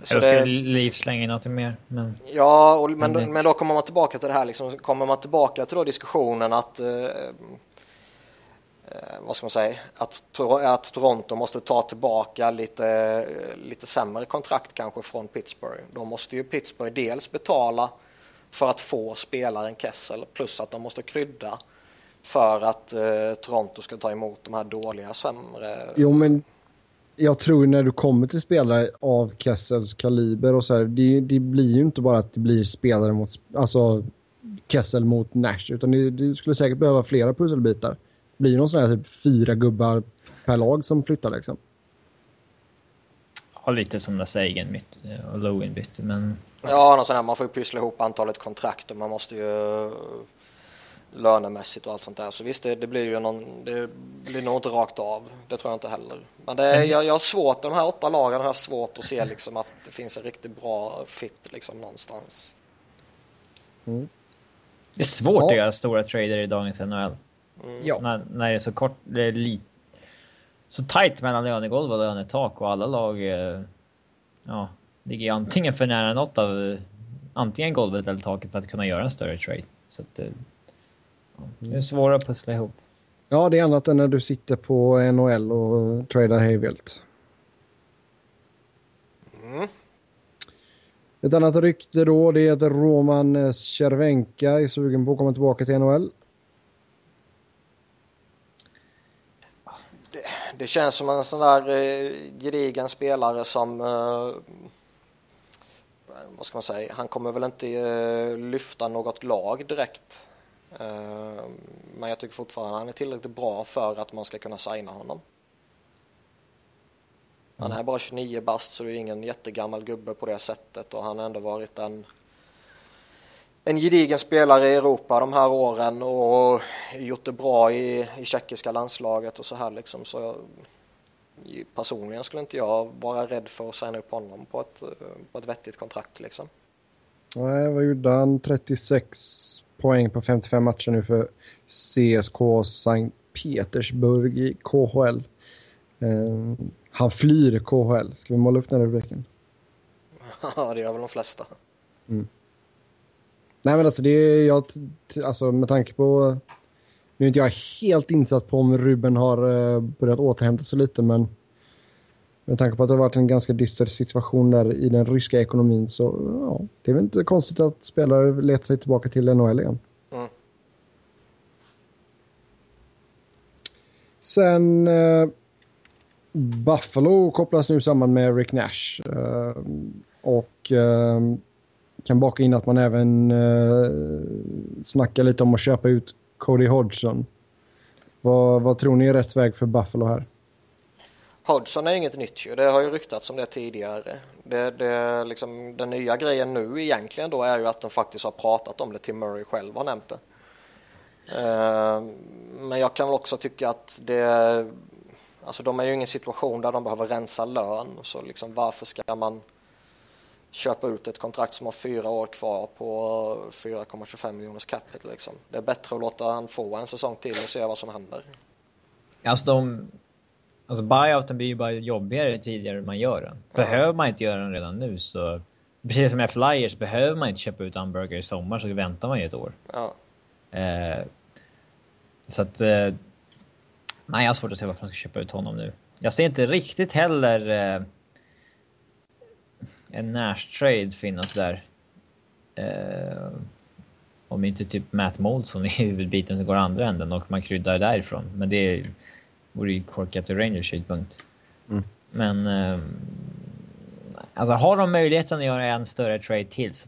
Speaker 1: Så Eller ska Liv slänga in något mer. Men...
Speaker 3: Ja, och, men, mm. men då kommer man tillbaka till det här. Liksom, kommer man tillbaka till då diskussionen att eh, eh, vad ska man säga, att, att Toronto måste ta tillbaka lite, lite sämre kontrakt kanske från Pittsburgh. Då måste ju Pittsburgh dels betala för att få spelaren Kessel plus att de måste krydda för att eh, Toronto ska ta emot de här dåliga, sämre...
Speaker 2: Jo, men jag tror när du kommer till spelare av Kessels kaliber och så här, det, det, blir ju inte bara att det blir spelare mot, alltså Kessel mot Nash, utan det, du skulle säkert behöva flera pusselbitar blir någon sån här typ fyra gubbar per lag som flyttar liksom.
Speaker 1: Ja, lite som när Sagan bytte och Lowen bytte, men...
Speaker 3: Ja, någon sån här, man får ju pyssla ihop antalet kontrakt och man måste ju lönemässigt och allt sånt där. Så visst, det, det blir ju någon, det blir nog inte rakt av. Det tror jag inte heller. Men det är, mm. jag, jag har svårt, de här åtta lagen har jag svårt att se liksom att det finns en riktigt bra fit liksom någonstans.
Speaker 1: Mm. Det är svårt ja. att göra stora trader i dagens NHL.
Speaker 2: Mm. Ja.
Speaker 1: När, när det är så kort, det är li, så tajt mellan lönegolv och lönetak och alla lag eh, ja, ligger antingen för nära något av antingen golvet eller taket för att kunna göra en större trade. Så att, eh, det är svårare att pussla ihop.
Speaker 2: Ja, det är annat än när du sitter på NHL och tradar hejvilt. Mm. Ett annat rykte då, det är att Roman Cervenka är sugen på att komma tillbaka till NHL.
Speaker 3: det känns som en sån där eh, gedigen spelare som eh, vad ska man säga, han kommer väl inte eh, lyfta något lag direkt. Eh, men jag tycker fortfarande han är tillräckligt bra för att man ska kunna signa honom. Han är bara 29 bast så det är ingen jättegammal gubbe på det sättet och han har ändå varit en en gedigen spelare i Europa de här åren och gjort det bra i, i tjeckiska landslaget och så här liksom. Så personligen skulle inte jag vara rädd för att signa upp honom på ett, på ett vettigt kontrakt liksom.
Speaker 2: Nej, vad gjorde han? 36 poäng på 55 matcher nu för CSK Sankt Petersburg i KHL. Eh, han flyr KHL. Ska vi måla upp den rubriken? (laughs)
Speaker 3: Ja, det gör väl de flesta.
Speaker 2: Mm. Nej men alltså det är jag, alltså med tanke på, nu är inte jag helt insatt på om Ruben har uh, börjat återhämta sig lite men med tanke på att det har varit en ganska dyster situation där i den ryska ekonomin så ja, det är väl inte konstigt att spelare letar sig tillbaka till NHL igen. Mm. Sen uh, Buffalo kopplas nu samman med Rick Nash. Uh, och uh, kan baka in att man även uh, snackar lite om att köpa ut Cody Hodgson. Vad, vad tror ni är rätt väg för Buffalo här?
Speaker 3: Hodgson är inget nytt ju. Det har ju ryktats om det tidigare. Det, det, liksom, den nya grejen nu egentligen då är ju att de faktiskt har pratat om det. Tim Murray själv har nämnt det. Eh, men jag kan också tycka att det Alltså de är ju i ingen situation där de behöver rensa lön. Så liksom varför ska man köpa ut ett kontrakt som har fyra år kvar på 4,25 miljoners capita liksom. Det är bättre att låta han få en säsong till och se vad som händer.
Speaker 1: Alltså de... Alltså buyouten blir ju bara jobbigare tidigare man gör den. Behöver man inte göra den redan nu så... Precis som med Flyers behöver man inte köpa ut Hamburger i sommar så väntar man ju ett år. Ja. Eh, så att... Eh, nej, jag har svårt att se varför man ska köpa ut honom nu. Jag ser inte riktigt heller... Eh, en Nash-trade finnas där. Eh, om inte typ Matt Moldson är huvudbiten som går andra änden och man kryddar därifrån. Men det vore ju korkat ur Rangers synpunkt. Mm. Men... Eh, alltså har de möjligheten att göra en större trade till så,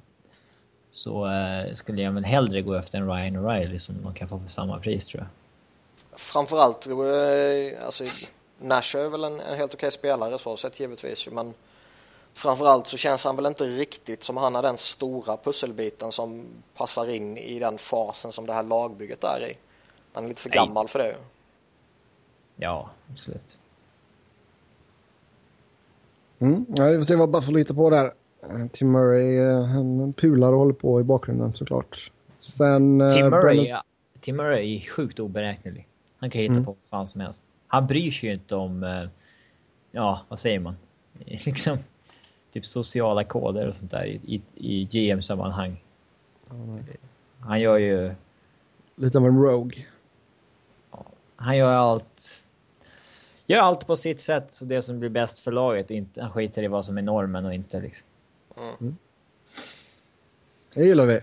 Speaker 1: så eh, skulle jag väl hellre gå efter en Ryan O'Reilly som de kan få för samma pris tror jag.
Speaker 3: Framförallt, eh, alltså Nash är väl en, en helt okej spelare så sett givetvis men Framförallt så känns han väl inte riktigt som han är den stora pusselbiten som passar in i den fasen som det här lagbygget är i. Han är lite för Nej. gammal för det.
Speaker 1: Ja, absolut.
Speaker 2: Mm, ja, vi får se vad Buffalo hittar på där. Tim Murray, eh, han pular och håller på i bakgrunden såklart. Sen,
Speaker 1: eh, Tim, Murray, Brandon... Tim Murray är sjukt oberäknelig. Han kan hitta mm. på vad fan som helst. Han bryr sig ju inte om, eh, ja, vad säger man? (laughs) Liksom typ sociala koder och sånt där i, i, i GM-sammanhang. Mm. Han gör ju...
Speaker 2: Lite av en rogue.
Speaker 1: Han gör allt... Gör allt på sitt sätt, så det som blir bäst för laget. Inte, han skiter i vad som är normen och inte liksom. Mm.
Speaker 2: Det gillar vi.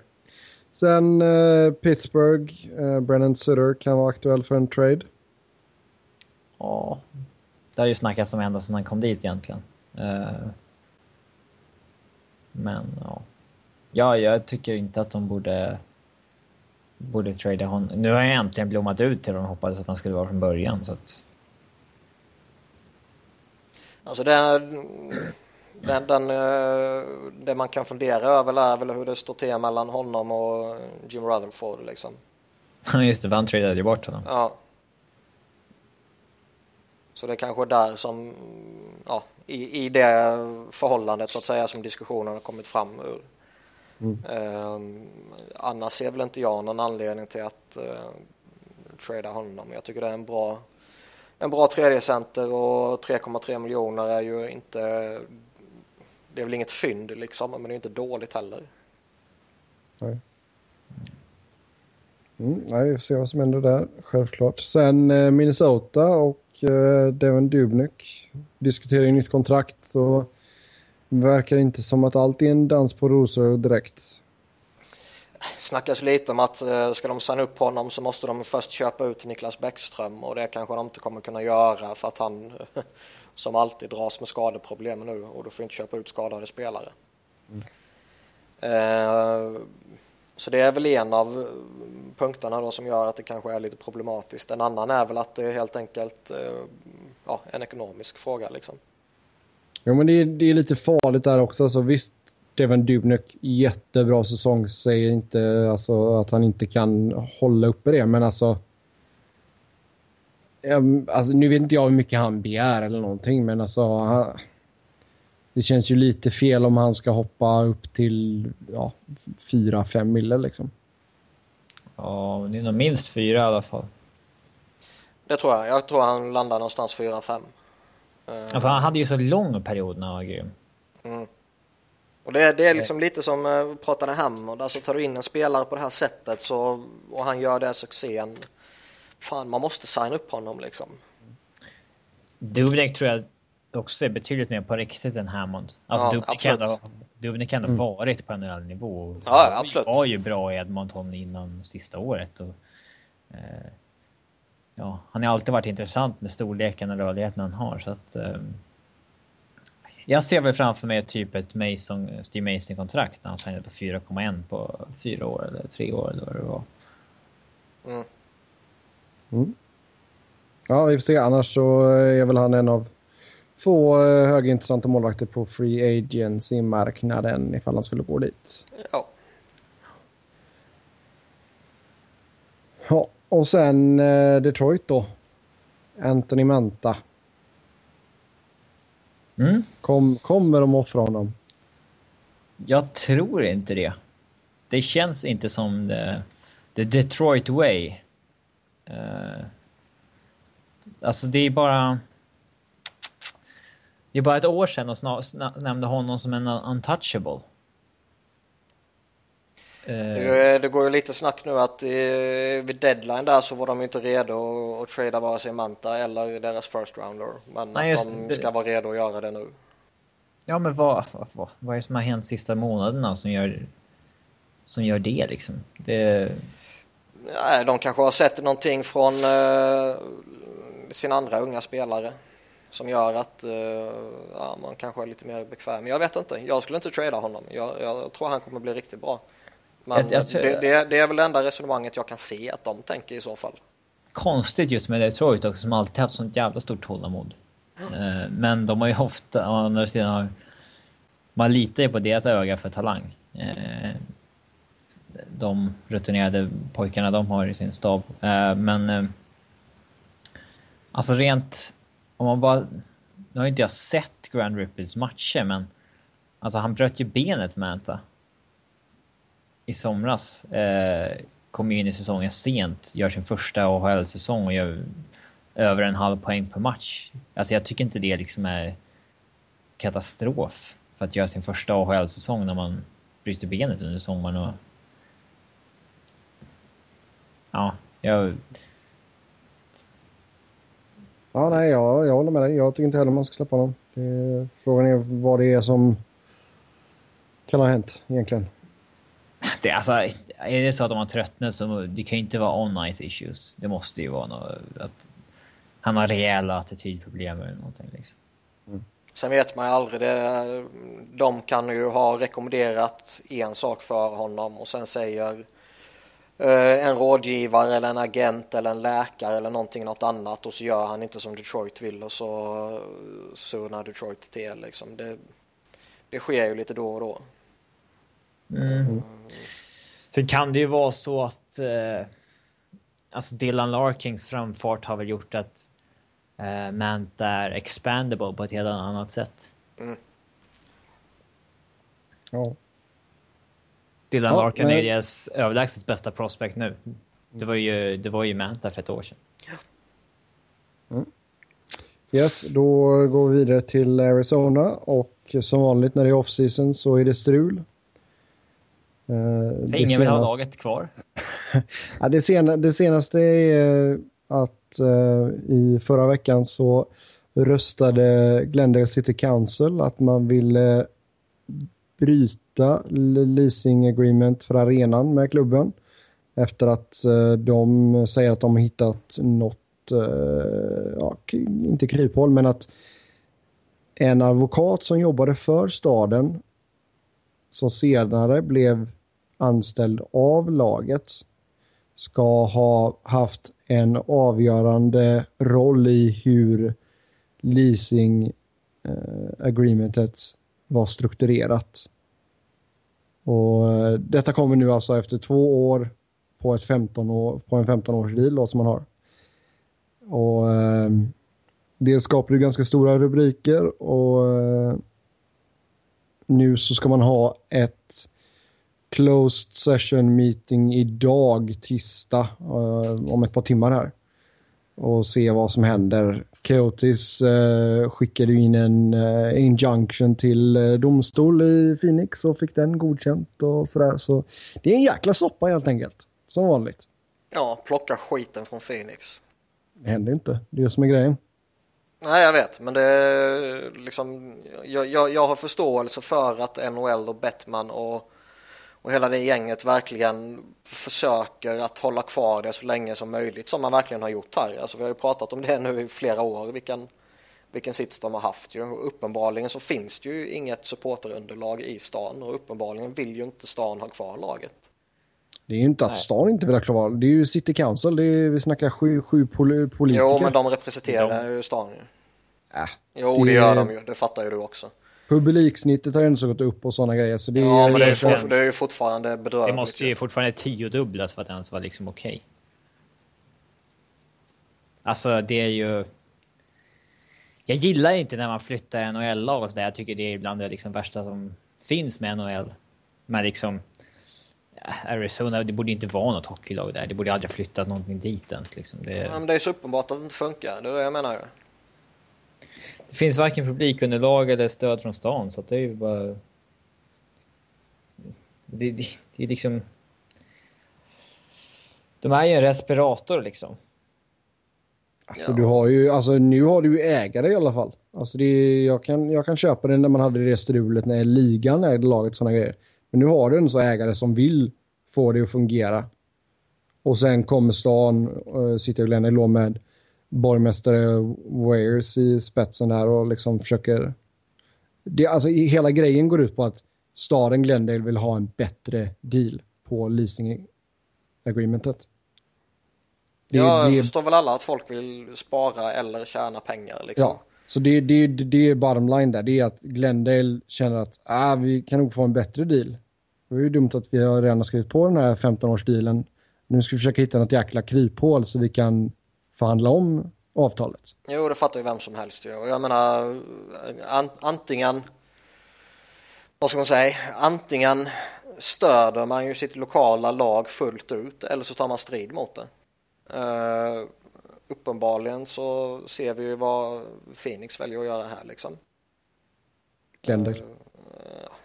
Speaker 2: Sen uh, Pittsburgh, uh, Brennan Sutter kan vara aktuell för en trade.
Speaker 1: Ja, det har ju snackats om ända sedan han kom dit egentligen. Uh, men ja. Ja, jag tycker inte att de borde borde trada honom. Nu har jag äntligen blommat ut till dem och hoppades att han skulle vara från början. Så att...
Speaker 3: Alltså det, den, den, eh, det man kan fundera över är väl hur det står till mellan honom och Jim Rutherford liksom.
Speaker 1: Ja (laughs) just det, han tradade ju bort honom.
Speaker 3: Ja. Så det är kanske är där som, ja, i, i det förhållandet så att säga som diskussionen har kommit fram ur. Mm. Eh, annars ser väl inte jag någon anledning till att eh, trada honom. Jag tycker det är en bra en bra tredje center och 3,3 miljoner är ju inte det är väl inget fynd liksom men det är inte dåligt heller.
Speaker 2: Nej. Mm, nej, vi får se vad som händer där, självklart. Sen eh, Minnesota och eh, Devin Dubnyk diskuterar ju nytt kontrakt så verkar inte som att allt är en dans på rosor direkt
Speaker 3: snackas lite om att eh, ska de signa upp honom så måste de först köpa ut Niklas Bäckström och det kanske de inte kommer kunna göra för att han (laughs) som alltid dras med skadeproblem nu och då får inte köpa ut skadade spelare. Mm. Eh, så det är väl en av punkterna då som gör att det kanske är lite problematiskt. En annan är väl att det är helt enkelt eh, ja, en ekonomisk fråga liksom.
Speaker 2: Ja men det är, det är lite farligt där också. Alltså, visst, Devin Dubnyk jättebra säsong. Säger inte alltså, att han inte kan hålla uppe det, men alltså... alltså nu vet inte jag hur mycket han begär eller någonting, men alltså... Han, det känns ju lite fel om han ska hoppa upp till ja, 4-5 mille liksom.
Speaker 1: Ja, det är nog minst fyra i alla fall.
Speaker 3: Det tror jag. Jag tror han landar någonstans 4-5.
Speaker 1: Alltså han hade ju så lång period när han var grym.
Speaker 3: Mm. Och det, det är liksom lite som vi uh, pratade Hammond, alltså tar du in en spelare på det här sättet så, och han gör det succén, fan man måste signa upp honom liksom.
Speaker 1: Dubnik tror jag också är betydligt mer på riktigt än Hammond. Alltså ja, Dubnik kan ändå, Dubnik ändå mm. varit på en annan nivå.
Speaker 3: Ja, absolut.
Speaker 1: Han var ju bra i Edmonton innan sista året. Och, eh, ja, han har alltid varit intressant med storleken och rörligheten han har. Så att, eh, jag ser väl framför mig typ ett Mason, Steve Mason-kontrakt när han signade på 4,1 på fyra år eller tre år eller vad det var.
Speaker 2: Mm. Mm. Ja, vi får se. Annars så är väl han en av få eh, högintressanta målvakter på Free Agency-marknaden ifall han skulle gå dit.
Speaker 3: Ja.
Speaker 2: Ja, och sen eh, Detroit då. Anthony Manta. Mm. Kom, kommer de offra honom?
Speaker 1: Jag tror inte det. Det känns inte som the, the Detroit way. Uh, alltså det är bara... Det är bara ett år sedan och nämnde honom som en untouchable.
Speaker 3: Det, det går ju lite snack nu att vid deadline där så var de inte redo att trada vare sig Manta eller deras first rounder. Men Nej, att de ska vara redo att göra det nu.
Speaker 1: Ja men vad, vad, vad är det som har hänt sista månaderna som gör, som gör det liksom? Det...
Speaker 3: Nej, de kanske har sett någonting från uh, sina andra unga spelare som gör att uh, ja, man kanske är lite mer bekväm. Jag vet inte, jag skulle inte trada honom. Jag, jag tror han kommer bli riktigt bra. Men jag, jag, det, det, det, är väl det enda resonemanget jag kan se att de tänker i så fall.
Speaker 1: Konstigt just med Detroit också som alltid haft sånt jävla stort tålamod. Mm. Men de har ju ofta, å andra sidan har, man litar ju på deras öga för talang. Eh, de rutinerade pojkarna de har i sin stab. Eh, men alltså rent, om man bara, nu har inte jag sett Grand Ripples matcher men alltså han bröt ju benet Manta i somras. Eh, kom in i säsongen sent, gör sin första AHL-säsong och gör över en halv poäng per match. Alltså jag tycker inte det liksom är katastrof för att göra sin första AHL-säsong när man bryter benet under sommaren och... Ja, jag...
Speaker 2: Ja, nej, jag, jag håller med dig. Jag tycker inte heller man ska släppa honom. Det, frågan är vad det är som kan ha hänt egentligen.
Speaker 1: Det, alltså, är det så att de har tröttnat så det kan ju inte vara on-ice issues. Det måste ju vara något, att han har rejäla attitydproblem eller någonting. Liksom.
Speaker 3: Mm. Sen vet man ju aldrig. Det, de kan ju ha rekommenderat en sak för honom och sen säger eh, en rådgivare eller en agent eller en läkare eller någonting något annat och så gör han inte som Detroit vill och så surnar Detroit till. Liksom. Det, det sker ju lite då och då.
Speaker 1: Mm. Sen kan det ju vara så att eh, alltså Dylan Larkings framfart har väl gjort att eh, Manta är expandable på ett helt annat sätt. Mm.
Speaker 2: Ja.
Speaker 1: Dylan ja, Larkin men... är deras överlägset bästa prospect nu. Det var ju, det var ju Manta för ett år sedan.
Speaker 2: Mm. Yes, då går vi vidare till Arizona och som vanligt när det är off-season så är det strul.
Speaker 1: Uh, Ingen vill ha laget kvar. (laughs)
Speaker 2: ja, det, sena, det senaste är att uh, i förra veckan så röstade Glendale City Council att man ville bryta leasing agreement för arenan med klubben efter att uh, de säger att de har hittat något, ja, inte kryphål, men att en advokat som jobbade för staden som senare blev anställd av laget ska ha haft en avgörande roll i hur leasing eh, agreementet var strukturerat. Och eh, detta kommer nu alltså efter två år på, ett 15 år, på en 15 års deal som man har. Och eh, det skapar ju ganska stora rubriker och eh, nu så ska man ha ett closed session meeting idag, tisdag, uh, om ett par timmar här. och se vad som händer. Coyotes eh, skickade in en eh, injunction till eh, domstol i Phoenix och fick den godkänt och sådär. Så det är en jäkla soppa helt enkelt. Som vanligt.
Speaker 3: Ja, plocka skiten från Phoenix.
Speaker 2: Det händer inte. Det är det som är grejen.
Speaker 3: Nej, jag vet, men det är liksom, jag, jag, jag har förståelse för att NHL och Bettman och, och hela det gänget verkligen försöker att hålla kvar det så länge som möjligt som man verkligen har gjort här. Alltså, vi har ju pratat om det nu i flera år, vilken, vilken sits de har haft. Ju. Och uppenbarligen så finns det ju inget supporterunderlag i stan och uppenbarligen vill ju inte stan ha kvar laget.
Speaker 2: Det är ju inte att stan inte vill ha kvar. Det är ju City Council. Det är, vi snackar sju, sju pol politiker.
Speaker 3: Jo, men de representerar ju stan ju.
Speaker 2: Äh,
Speaker 3: Jo, det,
Speaker 2: Det-
Speaker 3: gör de ju. Det fattar ju du också.
Speaker 2: publiksnittet har ju ändå gått upp och sådana grejer. Så det
Speaker 3: Ja,
Speaker 2: är,
Speaker 3: men det är, for, det är ju fortfarande
Speaker 1: Det
Speaker 3: bedrövligt.
Speaker 1: måste ju fortfarande tiodubblas för att det ens vara liksom okej. Alltså det är ju... Jag gillar inte när man flyttar NHL-lag och sådär. Jag tycker det är bland det liksom värsta som finns med NHL. Men liksom... Arizona, det borde inte vara något hockeylag där. Det borde aldrig ha flyttat någonting dit ens. Liksom. Det,
Speaker 3: Ja, men det är så uppenbart att det inte funkar. Det är det jag menar
Speaker 1: det finns varken publikunderlag eller stöd från stan så att det är ju bara... Det, det, det är liksom... De är ju en respirator liksom.
Speaker 2: Alltså,
Speaker 3: Ja.
Speaker 2: du har ju, alltså nu har du ju ägare i alla fall. Alltså det jag, kan, jag kan köpa det när man hade det strulet när ligan ägde laget sådana grejer. Men nu har du en så ägare som vill få det att fungera. Och sen kommer stan, uh, sitter Glenn i låg med borgmästare Wayers i spetsen där och liksom försöker... Det, alltså i- hela grejen går ut på att staden Glendale vill ha en bättre deal på leasing agreementet. Det-
Speaker 3: Ja,
Speaker 2: det-
Speaker 3: förstår väl alla att folk vill spara eller tjäna pengar liksom.
Speaker 2: Ja, så det, det, det, det är bottom line där. Det är att Glendale känner att ah, vi kan nog få en bättre deal. Det är ju dumt att vi har redan skrivit på den här 15-årsdealen. Nu ska vi försöka hitta något jäkla kryphål så vi kan förhandla om avtalet.
Speaker 3: Jo, det fattar ju vem som helst. Och jag menar, an, antingen, vad ska man säga, antingen stöder man ju sitt lokala lag fullt ut eller så tar man strid mot det. Uh, uppenbarligen så ser vi ju vad Phoenix väljer att göra här liksom.
Speaker 2: Glendale.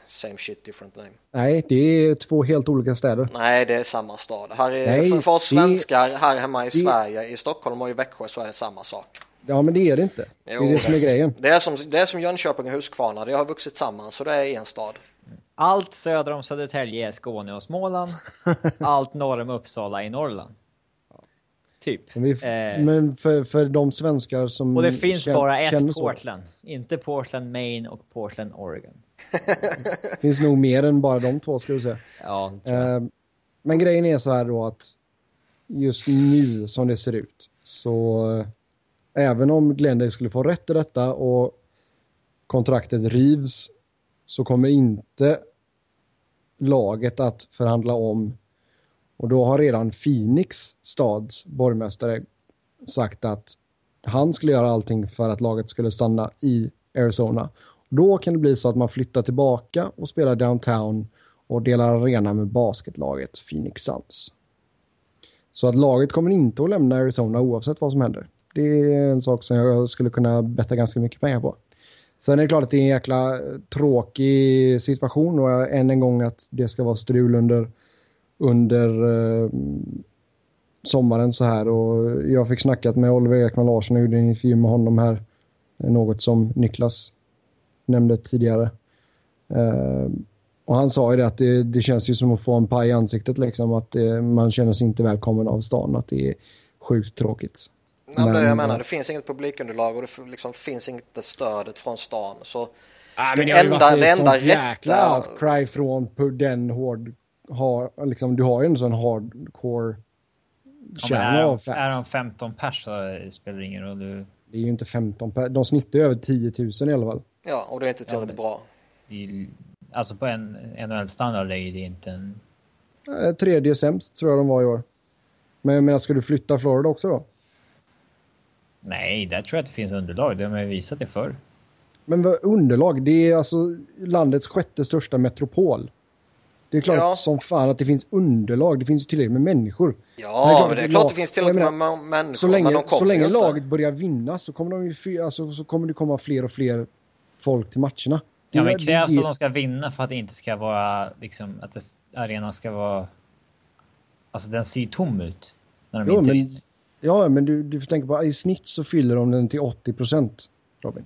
Speaker 3: Same shit, different name.
Speaker 2: Nej, det är två helt olika städer.
Speaker 3: Nej, det är samma stad. Här är,
Speaker 2: Nej,
Speaker 3: för, för oss
Speaker 2: det-
Speaker 3: svenskar här hemma i
Speaker 2: det-
Speaker 3: Sverige, i Stockholm och i Växjö så är det samma sak.
Speaker 2: Ja, men det är det inte. Det
Speaker 3: Jo,
Speaker 2: är det som är grejen.
Speaker 3: Det är som, det är som Jönköping och Huskvarna, det har vuxit samman så det är en stad.
Speaker 1: Allt söder om Södertälje är Skåne och Småland. (laughs) Allt norr om Uppsala är Norrland. Typ.
Speaker 2: Men, vi,
Speaker 1: Eh,
Speaker 2: men för, för de svenskar som
Speaker 1: och det finns
Speaker 2: kän-
Speaker 1: bara
Speaker 2: känner
Speaker 1: ett
Speaker 2: så.
Speaker 1: Portland. Inte Portland, Maine och Portland, Oregon.
Speaker 2: Det (laughs) finns nog mer än bara de två, skulle jag säga.
Speaker 1: Ja.
Speaker 2: Eh, Men grejen är så här då att just nu som det ser ut så eh, även om Glendale skulle få rätt i detta och kontraktet rivs så kommer inte laget att förhandla om och då har redan Phoenix stads borgmästare sagt att han skulle göra allting för att laget skulle stanna i Arizona. Då kan det bli så att man flyttar tillbaka och spelar downtown och delar arena med basketlaget Phoenix Suns. Så att laget kommer inte att lämna Arizona oavsett vad som händer. Det är en sak som jag skulle kunna betta ganska mycket pengar på. Sen är det klart att det är en jäkla tråkig situation och än en gång att det ska vara strul under, under eh, sommaren så här och jag fick snackat med Oliver Ekman Larsson och gjorde en intervju med honom här. Eh, Något som Niklas nämnde tidigare. Eh, och han sa ju det att det, det känns ju som att få en paj i ansiktet liksom. Att det, man känner sig inte välkommen av stan. Att det är sjukt tråkigt.
Speaker 3: Nej, men det det jag
Speaker 2: Men-
Speaker 3: menar, det finns inget publikunderlag och det liksom finns inte stödet från stan. Så
Speaker 2: Ah,
Speaker 3: Det
Speaker 2: det
Speaker 3: enda-
Speaker 2: ett
Speaker 3: det enda
Speaker 2: sånt jäkla
Speaker 3: rätta-
Speaker 2: outcry från på den hård... Har, liksom, du har ju en sån hardcore
Speaker 1: Ja,
Speaker 2: kärna
Speaker 1: är,
Speaker 2: av
Speaker 1: de, är
Speaker 2: fans.
Speaker 1: de 15 pers så spelar det ingen roll. Du,
Speaker 2: Det är ju inte 15 per, De snittar ju över 10 000 i alla fall.
Speaker 3: ja, och det är inte tillräckligt bra.
Speaker 1: i, alltså på en NHL-standard är det inte en...
Speaker 2: Eh, tredje sämst tror jag de var i år. Men jag menar, ska du flytta Florida också då?
Speaker 1: Nej, där tror jag att det finns underlag. De har ju visat det förr.
Speaker 2: Men vad underlag? Det är alltså landets sjätte största metropol. Det är klart
Speaker 3: Ja.
Speaker 2: som fan att det finns underlag. Det finns ju tillräckligt med människor.
Speaker 3: Ja,
Speaker 2: klart
Speaker 3: men det är klart
Speaker 2: lag-
Speaker 3: det finns tillräckligt
Speaker 2: menar,
Speaker 3: med människor.
Speaker 2: Så
Speaker 3: men
Speaker 2: länge, så länge
Speaker 3: ju inte.
Speaker 2: laget börjar vinna så kommer, de ju, alltså, så kommer det komma fler och fler folk till matcherna. Det
Speaker 1: Ja,
Speaker 2: är-
Speaker 1: men
Speaker 2: det-
Speaker 1: krävs
Speaker 2: det-
Speaker 1: det att de ska vinna för att det inte ska vara liksom att det, arenan ska vara... Alltså den ser tom ut. När de
Speaker 2: Jo,
Speaker 1: inte
Speaker 2: men-
Speaker 1: vinner.
Speaker 2: Ja, men du, du får tänka på i snitt så fyller de den till 80 procent, Robin.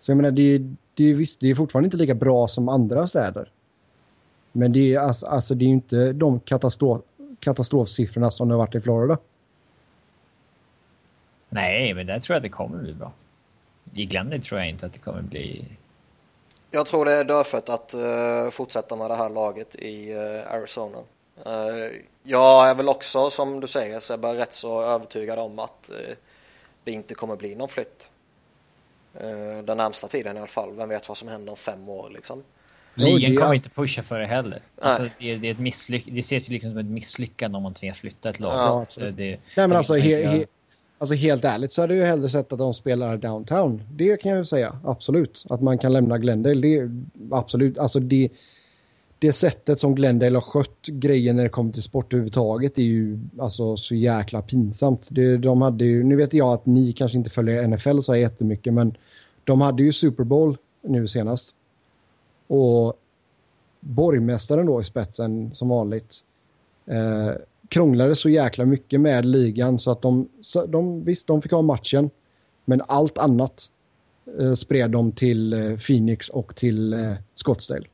Speaker 2: Så jag menar, det, är- det, är visst, det är fortfarande inte lika bra som andra städer. Men det är, alltså, alltså, det är inte de katastrof, katastrofsiffrorna som det har varit i Florida.
Speaker 1: Nej, men där tror jag att det kommer bli bra. I Glendale tror jag inte att det kommer bli...
Speaker 3: Jag tror det är dödfött att eh, fortsätta med det här laget i eh, Arizona. Eh, jag är väl också, som du säger, så är jag bara rätt så övertygad om att det inte kommer bli någon flytt. Eh, den närmsta tiden i alla fall. Vem vet vad som händer om fem år liksom.
Speaker 1: Ligan kommer inte pusha för det heller. Alltså, det, är, det, är ett misslyck- det ses ju liksom som ett misslyckande om man tvingas flytta ett lag.
Speaker 3: Ja,
Speaker 1: det,
Speaker 2: Nej, men alltså, he, he, alltså helt ärligt så hade jag ju hellre sett att de spelar downtown. Det kan jag ju säga, absolut. Att man kan lämna Glendale, det är absolut. Alltså det, det sättet som Glendale har skött grejen när det kommer till sport överhuvudtaget är ju alltså så jäkla pinsamt. Det, de hade ju, nu vet jag att ni kanske inte följer NFL så här jättemycket, men de hade ju Super Bowl nu senast. Och borgmästaren då i spetsen som vanligt eh, krånglade så jäkla mycket med ligan så att de, så de visst de fick ha matchen men allt annat eh, spred de till eh, Phoenix och till eh, Scottsdale.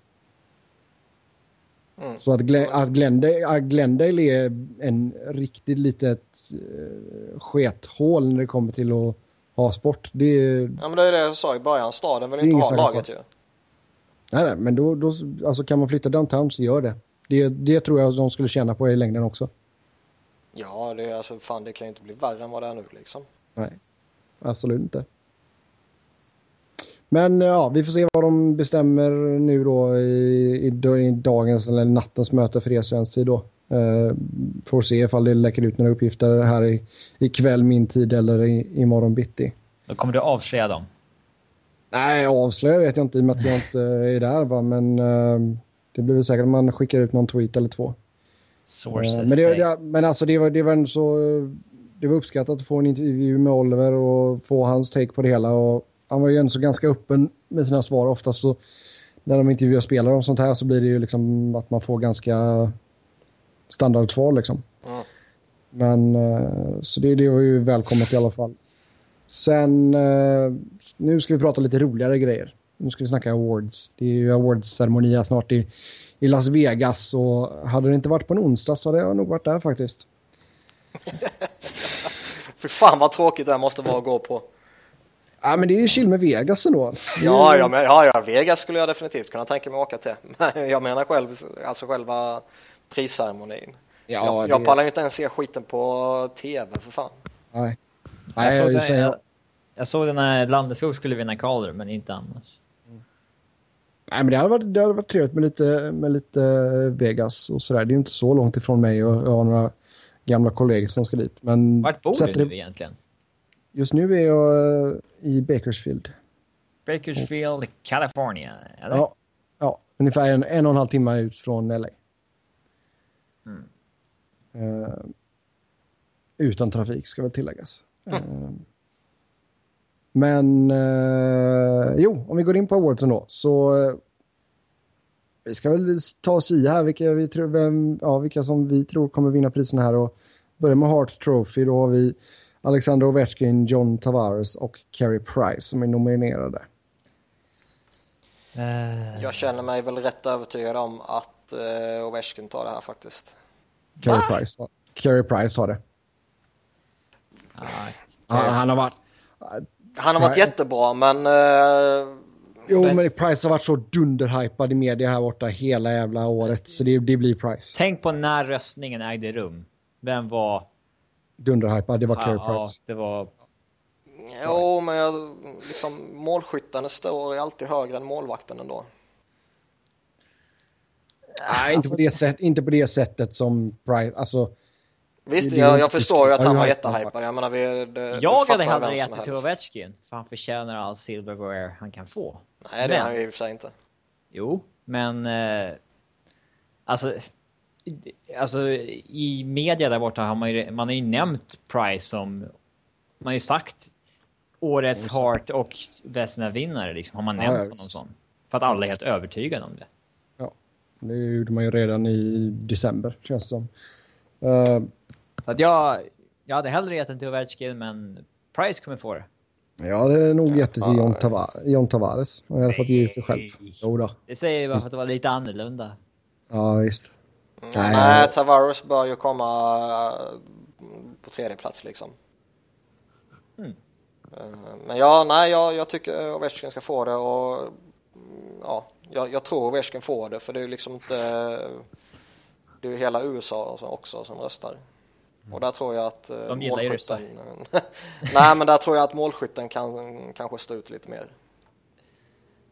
Speaker 3: Mm.
Speaker 2: Så att, Glen, att, Glendale, att Glendale är en riktigt litet eh, skethål när det kommer till att ha sport. Det är,
Speaker 3: Ja, men det är det jag sa i början. Staden vill inte ha laget ju.
Speaker 2: nej, nej, men då, då alltså kan man flytta downtown så gör det. det. Det tror jag de skulle tjäna på i längden också.
Speaker 3: Ja, det är alltså fan, det kan ju inte bli värre än vad det är nu liksom.
Speaker 2: Nej, absolut inte. Men ja, vi får se vad de bestämmer nu då i, i, i dagens eller nattens möte för er svensk tid då. Eh, får se ifall det läcker ut några uppgifter här i, ikväll min tid eller i, imorgon bitti.
Speaker 1: Då kommer du avslöja dem.
Speaker 2: Nej, avslöja vet jag inte i och med att jag inte är där va, men eh, det blir väl säkert att man skickar ut någon tweet eller två.
Speaker 1: Sources
Speaker 2: Eh, men, det, det, men alltså det var, det var ändå så... Det var uppskattat att få en intervju med Oliver och få hans take på det hela. Och han var ju ändå så ganska öppen med sina svar. Oftast så när de intervjuar spelare och sånt här så blir det ju liksom att man får ganska standardsvar liksom.
Speaker 3: Mm.
Speaker 2: Men eh, så det, det var ju välkommet i alla fall. Sen, eh, nu ska vi prata lite roligare grejer. Nu ska vi snacka awards. Det är ju awards-ceremoni snart i, i Las Vegas och hade det inte varit på en onsdag så hade jag nog varit där faktiskt. (laughs)
Speaker 3: Fy fan vad tråkigt det här måste vara att gå på.
Speaker 2: Ja, men det är ju chill med Vegas ändå.
Speaker 3: Ja, ja, men, ja, ja, Vegas skulle jag definitivt kunna tänka mig att åka till. (laughs) Men jag menar själv, alltså själva prisceremonin.
Speaker 2: Ja,
Speaker 3: jag, jag
Speaker 2: det-
Speaker 3: pallar ju inte ens se skiten på tv för fan.
Speaker 2: Nej.
Speaker 1: jag,
Speaker 2: Nej,
Speaker 1: såg
Speaker 2: jag,
Speaker 1: den, jag, jag såg den när Landeskog skulle vinna Calder, men inte annars.
Speaker 2: nej, men det hade varit, det hade varit trevligt med lite, med lite Vegas och sådär. Det är ju inte så långt ifrån mig och jag har några gamla kollegor som ska dit. Men
Speaker 1: Vart bor du
Speaker 2: det-
Speaker 1: nu egentligen?
Speaker 2: Just nu är jag eh, i Bakersfield.
Speaker 1: Bakersfield, California. Eller?
Speaker 2: Ja, ja, ungefär en, en och en halv timme ut från LA.
Speaker 1: Mm.
Speaker 2: Eh, utan trafik ska väl tilläggas. Eh, men eh, jo, om vi går in på awardsen då så vi ska väl ta oss i här vilka, vi tror, vem, ja, vilka som vi tror kommer vinna priserna här och börjar med Hart Trophy då har vi Alexander Ovechkin, John Tavares och Carey Price som är nominerade.
Speaker 1: Eh,
Speaker 3: Jag känner mig väl rätt övertygad om att uh, Ovechkin tar det här faktiskt.
Speaker 2: Carey
Speaker 1: Va?
Speaker 2: Price, Carey Price har det.
Speaker 1: ja,
Speaker 2: Han, han har varit...
Speaker 3: Han har varit
Speaker 2: Nej.
Speaker 3: jättebra, men eh,
Speaker 2: Jo,
Speaker 1: Men-
Speaker 2: men Price har varit så dunderhypad i media här borta hela jävla året. Så det, det blir Price.
Speaker 1: Tänk på när röstningen ägde rum. Vem var...
Speaker 2: Dunderhypad, det var Carey
Speaker 1: Ja,
Speaker 2: Price.
Speaker 1: det var...
Speaker 3: jo, men jag, liksom, målskyttarna står alltid högre än målvakten ändå.
Speaker 2: Nej, inte på, det sätt, inte på det sättet som Price... Alltså,
Speaker 3: Visst,
Speaker 2: Det är
Speaker 3: jag, jag förstår ju att han var
Speaker 2: Ja,
Speaker 3: jättehypad. Jag menar, vi, det,
Speaker 1: Jag hade hellre gett det till. Ovechkin. För han förtjänar all silverware han kan få.
Speaker 3: Nej, det är
Speaker 1: Men-
Speaker 3: han ju i och för sig inte.
Speaker 1: Jo, Men eh, alltså, alltså i media där borta har man ju, man har ju nämnt Price som, man har ju sagt årets Hart och Vesna-vinnare liksom, har man nämnt
Speaker 2: Ja,
Speaker 1: honom som. För att alla är helt övertygade om det.
Speaker 2: Ja, det gjorde man ju redan i december känns det som. Eh,
Speaker 1: Så att jag, jag hade hellre gett den till Ovechkin, men Price kommer få det.
Speaker 2: jag hade nog gett det till John, Tava- John Tavares. Och jag hade fått ge ut det själv. Jo då.
Speaker 1: Det säger jag bara för att det var lite annorlunda.
Speaker 2: Ja, visst.
Speaker 3: Nej,
Speaker 2: Nej.
Speaker 3: Tavares bör ju komma eh, på tredje plats liksom.
Speaker 1: Mm.
Speaker 3: Eh, Men ja, nej, jag, jag tycker Ovechkin ska få det och mm, ja, jag, jag tror Ovechkin får det för det är ju liksom inte det är ju hela USA också som röstar. Och där tror jag att eh,
Speaker 1: De ryssar. (laughs)
Speaker 3: nej, men där tror jag att målskytten kan kanske stå ut lite mer.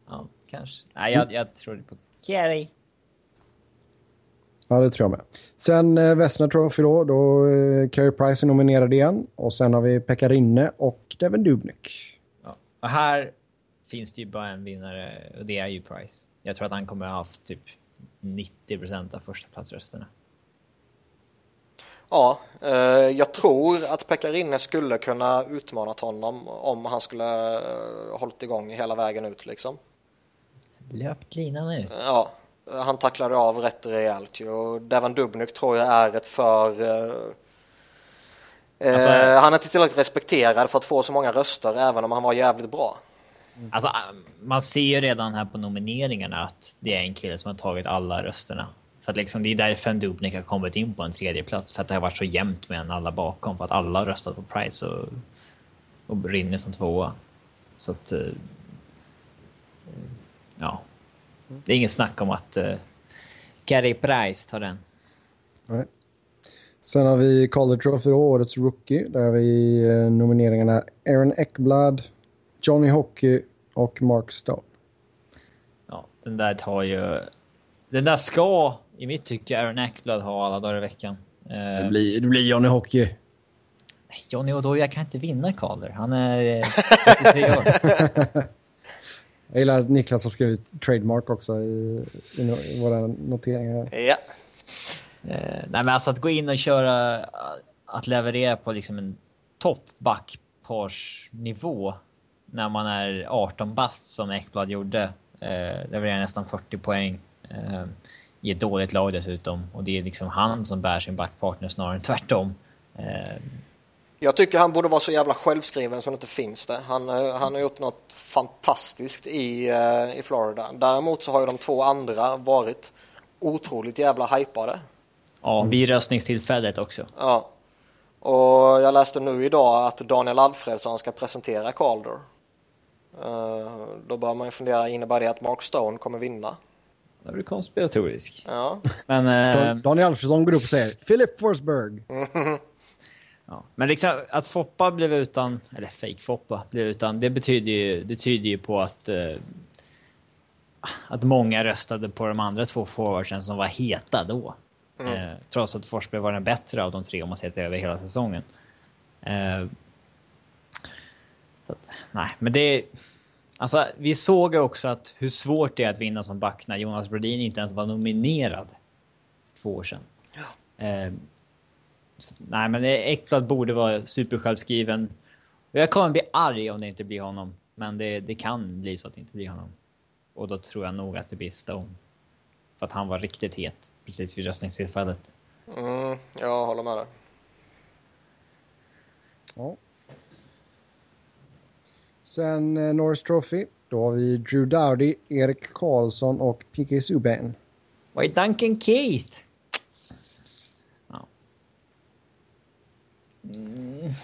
Speaker 1: Ja, kanske. Nej, jag, jag tror på Kerry.
Speaker 2: Ja, det tror jag med. Sen eh, Vesna Trophy då. Då eh, Carey Price är nominerad igen. Och sen har vi Pekka Rinne och Devin Dubnyk.
Speaker 1: Ja. Och här finns det ju bara en vinnare och det är ju Price. Jag tror att han kommer ha haft typ 90% av första platsrösterna.
Speaker 3: Ja, eh, jag tror att Pekka Rinne skulle kunna utmana honom om han skulle eh, hållit igång hela vägen ut liksom.
Speaker 1: Löpt linan ut.
Speaker 3: Ja, han tacklade av rätt rejält ju och Devon Dubnyk tror jag är ett för... Eh, eh,
Speaker 1: Alltså-
Speaker 3: han är inte tillräckligt respekterad för att få så många röster även om han var jävligt bra.
Speaker 1: Alltså, man ser ju redan här på nomineringarna att det är en kille som har tagit alla rösterna. För att liksom, det är därför Dubnik har kommit in på en tredje plats För att det har varit så jämnt med alla bakom. För att alla har röstat på Price och, och Rinne som tvåa. Så att... eh, Ja. Det är inget snack om att uh, Gary Price tar den.
Speaker 2: Nej. Sen har vi Calder Trophy årets rookie. Där har vi eh, nomineringarna Aaron Ekblad, Johnny Hockey och Mark Stone.
Speaker 1: Ja, den där tar ju... Den där ska, i mitt tycke, Aaron Eckblad ha alla dagar i veckan. Eh,
Speaker 2: Det blir, det blir Johnny Hockey.
Speaker 1: Johnny Oduya kan inte vinna Calder. Han är eh, (laughs) 33 år. (laughs)
Speaker 2: Jag gillar att Niklas har skrivit trademark också i, i, no- i våra noteringar.
Speaker 3: Ja,
Speaker 1: Eh, nej men alltså att gå in och köra, eh, att leverera på liksom en topp backpars-nivå när man är 18 bast som Ekblad gjorde. Eh, levererar nästan 40 poäng. Eh, I ett dåligt lag dessutom. Och det är liksom han som bär sin backpartner snarare än tvärtom. Eh,
Speaker 3: jag tycker han borde vara så jävla självskriven som det inte finns det. Han, eh, han har gjort något fantastiskt i, eh, i Florida. Däremot så har ju de två andra varit otroligt jävla hypade.
Speaker 1: ja, vid röstningstillfället också.
Speaker 3: Ja. Och jag läste nu idag att Daniel Alfredsson ska presentera Calder. Eh, då bör man ju fundera, innebär det att Mark Stone kommer vinna?
Speaker 1: Då är du konspiratorisk.
Speaker 3: Ja,
Speaker 1: Men, eh,
Speaker 2: Daniel Alfredsson går upp och säger Philip Forsberg. (laughs)
Speaker 1: ja. Men liksom att Foppa blev utan, eller fake Foppa blev utan, det betyder ju, det tyder ju på att eh, att många röstade på de andra två forwardsen som var heta då. Eh, trots att Forsberg var den bättre av de tre om man ser det över hela säsongen. Eh, att, nej, men det... Alltså, vi såg ju också att hur svårt det är att vinna som back när Jonas Brodin inte ens var nominerad två år sedan. Eh, så, nej, men Ekblad borde vara supersjälvskriven. Och jag kommer bli arg om det inte blir honom. Men det, det kan bli så att det inte blir honom. Och då tror jag nog att det blir Stone. För att han var riktigt het precis vid röstningstillfället.
Speaker 3: mm, jag håller med dig.
Speaker 2: Ja. Sen eh, Norris Trophy. Då har vi Drew Dowdy, Erik Karlsson och P.K. Subban.
Speaker 1: Vad är Duncan Keith?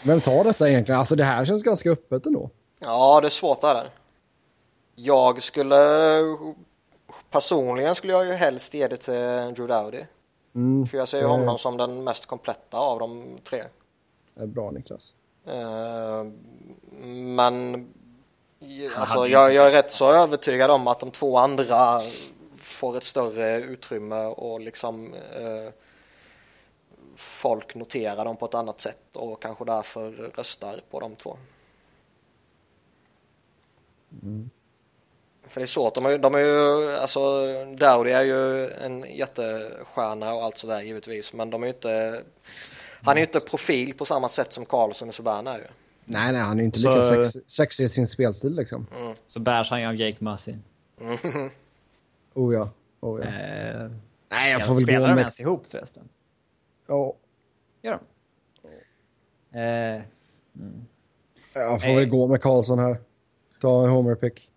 Speaker 2: Vem tar detta egentligen? Alltså det här känns ganska öppet ändå.
Speaker 3: Ja, det är svårt det här. Jag skulle... Personligen skulle jag ju helst ge det till Drew Dowdy.
Speaker 2: Mm,
Speaker 3: För jag ser ju
Speaker 2: eh,
Speaker 3: honom som den mest kompletta av de tre.
Speaker 2: det är bra Niklas.
Speaker 3: Eh, Men alltså, jag, jag är rätt så övertygad om att de två andra får ett större utrymme och liksom eh, folk noterar dem på ett annat sätt och kanske därför röstar på de två. För det är svårt. De är, de är ju, alltså Dowdy är ju en jättestjärna och allt sådär givetvis. Men de är ju inte, han är ju inte profil på samma sätt som Karlsson och Subban är ju.
Speaker 2: Nej, nej, han är inte lika
Speaker 1: Så-
Speaker 2: sex, sexig i sin spelstil liksom.
Speaker 1: Så bärs han ju av Jake Mussey. (laughs)
Speaker 2: Oh ja. Oh, ja.
Speaker 1: Eh,
Speaker 2: Nej, jag får väl
Speaker 1: spelar
Speaker 2: gå
Speaker 1: de
Speaker 2: med...
Speaker 1: ens ihop förresten?
Speaker 2: Ja,
Speaker 1: Gör de? Eh,
Speaker 2: jag får
Speaker 1: Nej.
Speaker 2: väl gå med Karlsson här. Ta en homer pick.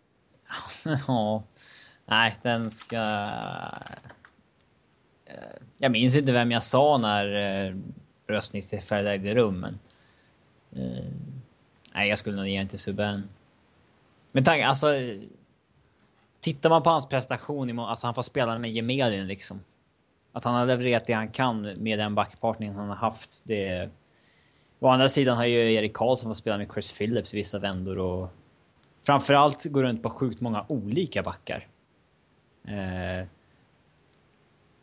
Speaker 2: (laughs)
Speaker 1: Ja. Nej, den ska... Eh, Jag minns inte vem jag sa när eh, röstningstillfället ägde rum, men... eh, Nej, jag skulle nog ge den till Subban. Men tanke, alltså... eh, Tittar man på hans prestation, alltså han får spela med Gemelin liksom. Att han har levererat det han kan med den backpartningen han har haft, det... Å andra sidan har ju Erik Karlsson fått spela med Chris Phillips i vissa vändor och framförallt går runt på sjukt många olika backar. Eh,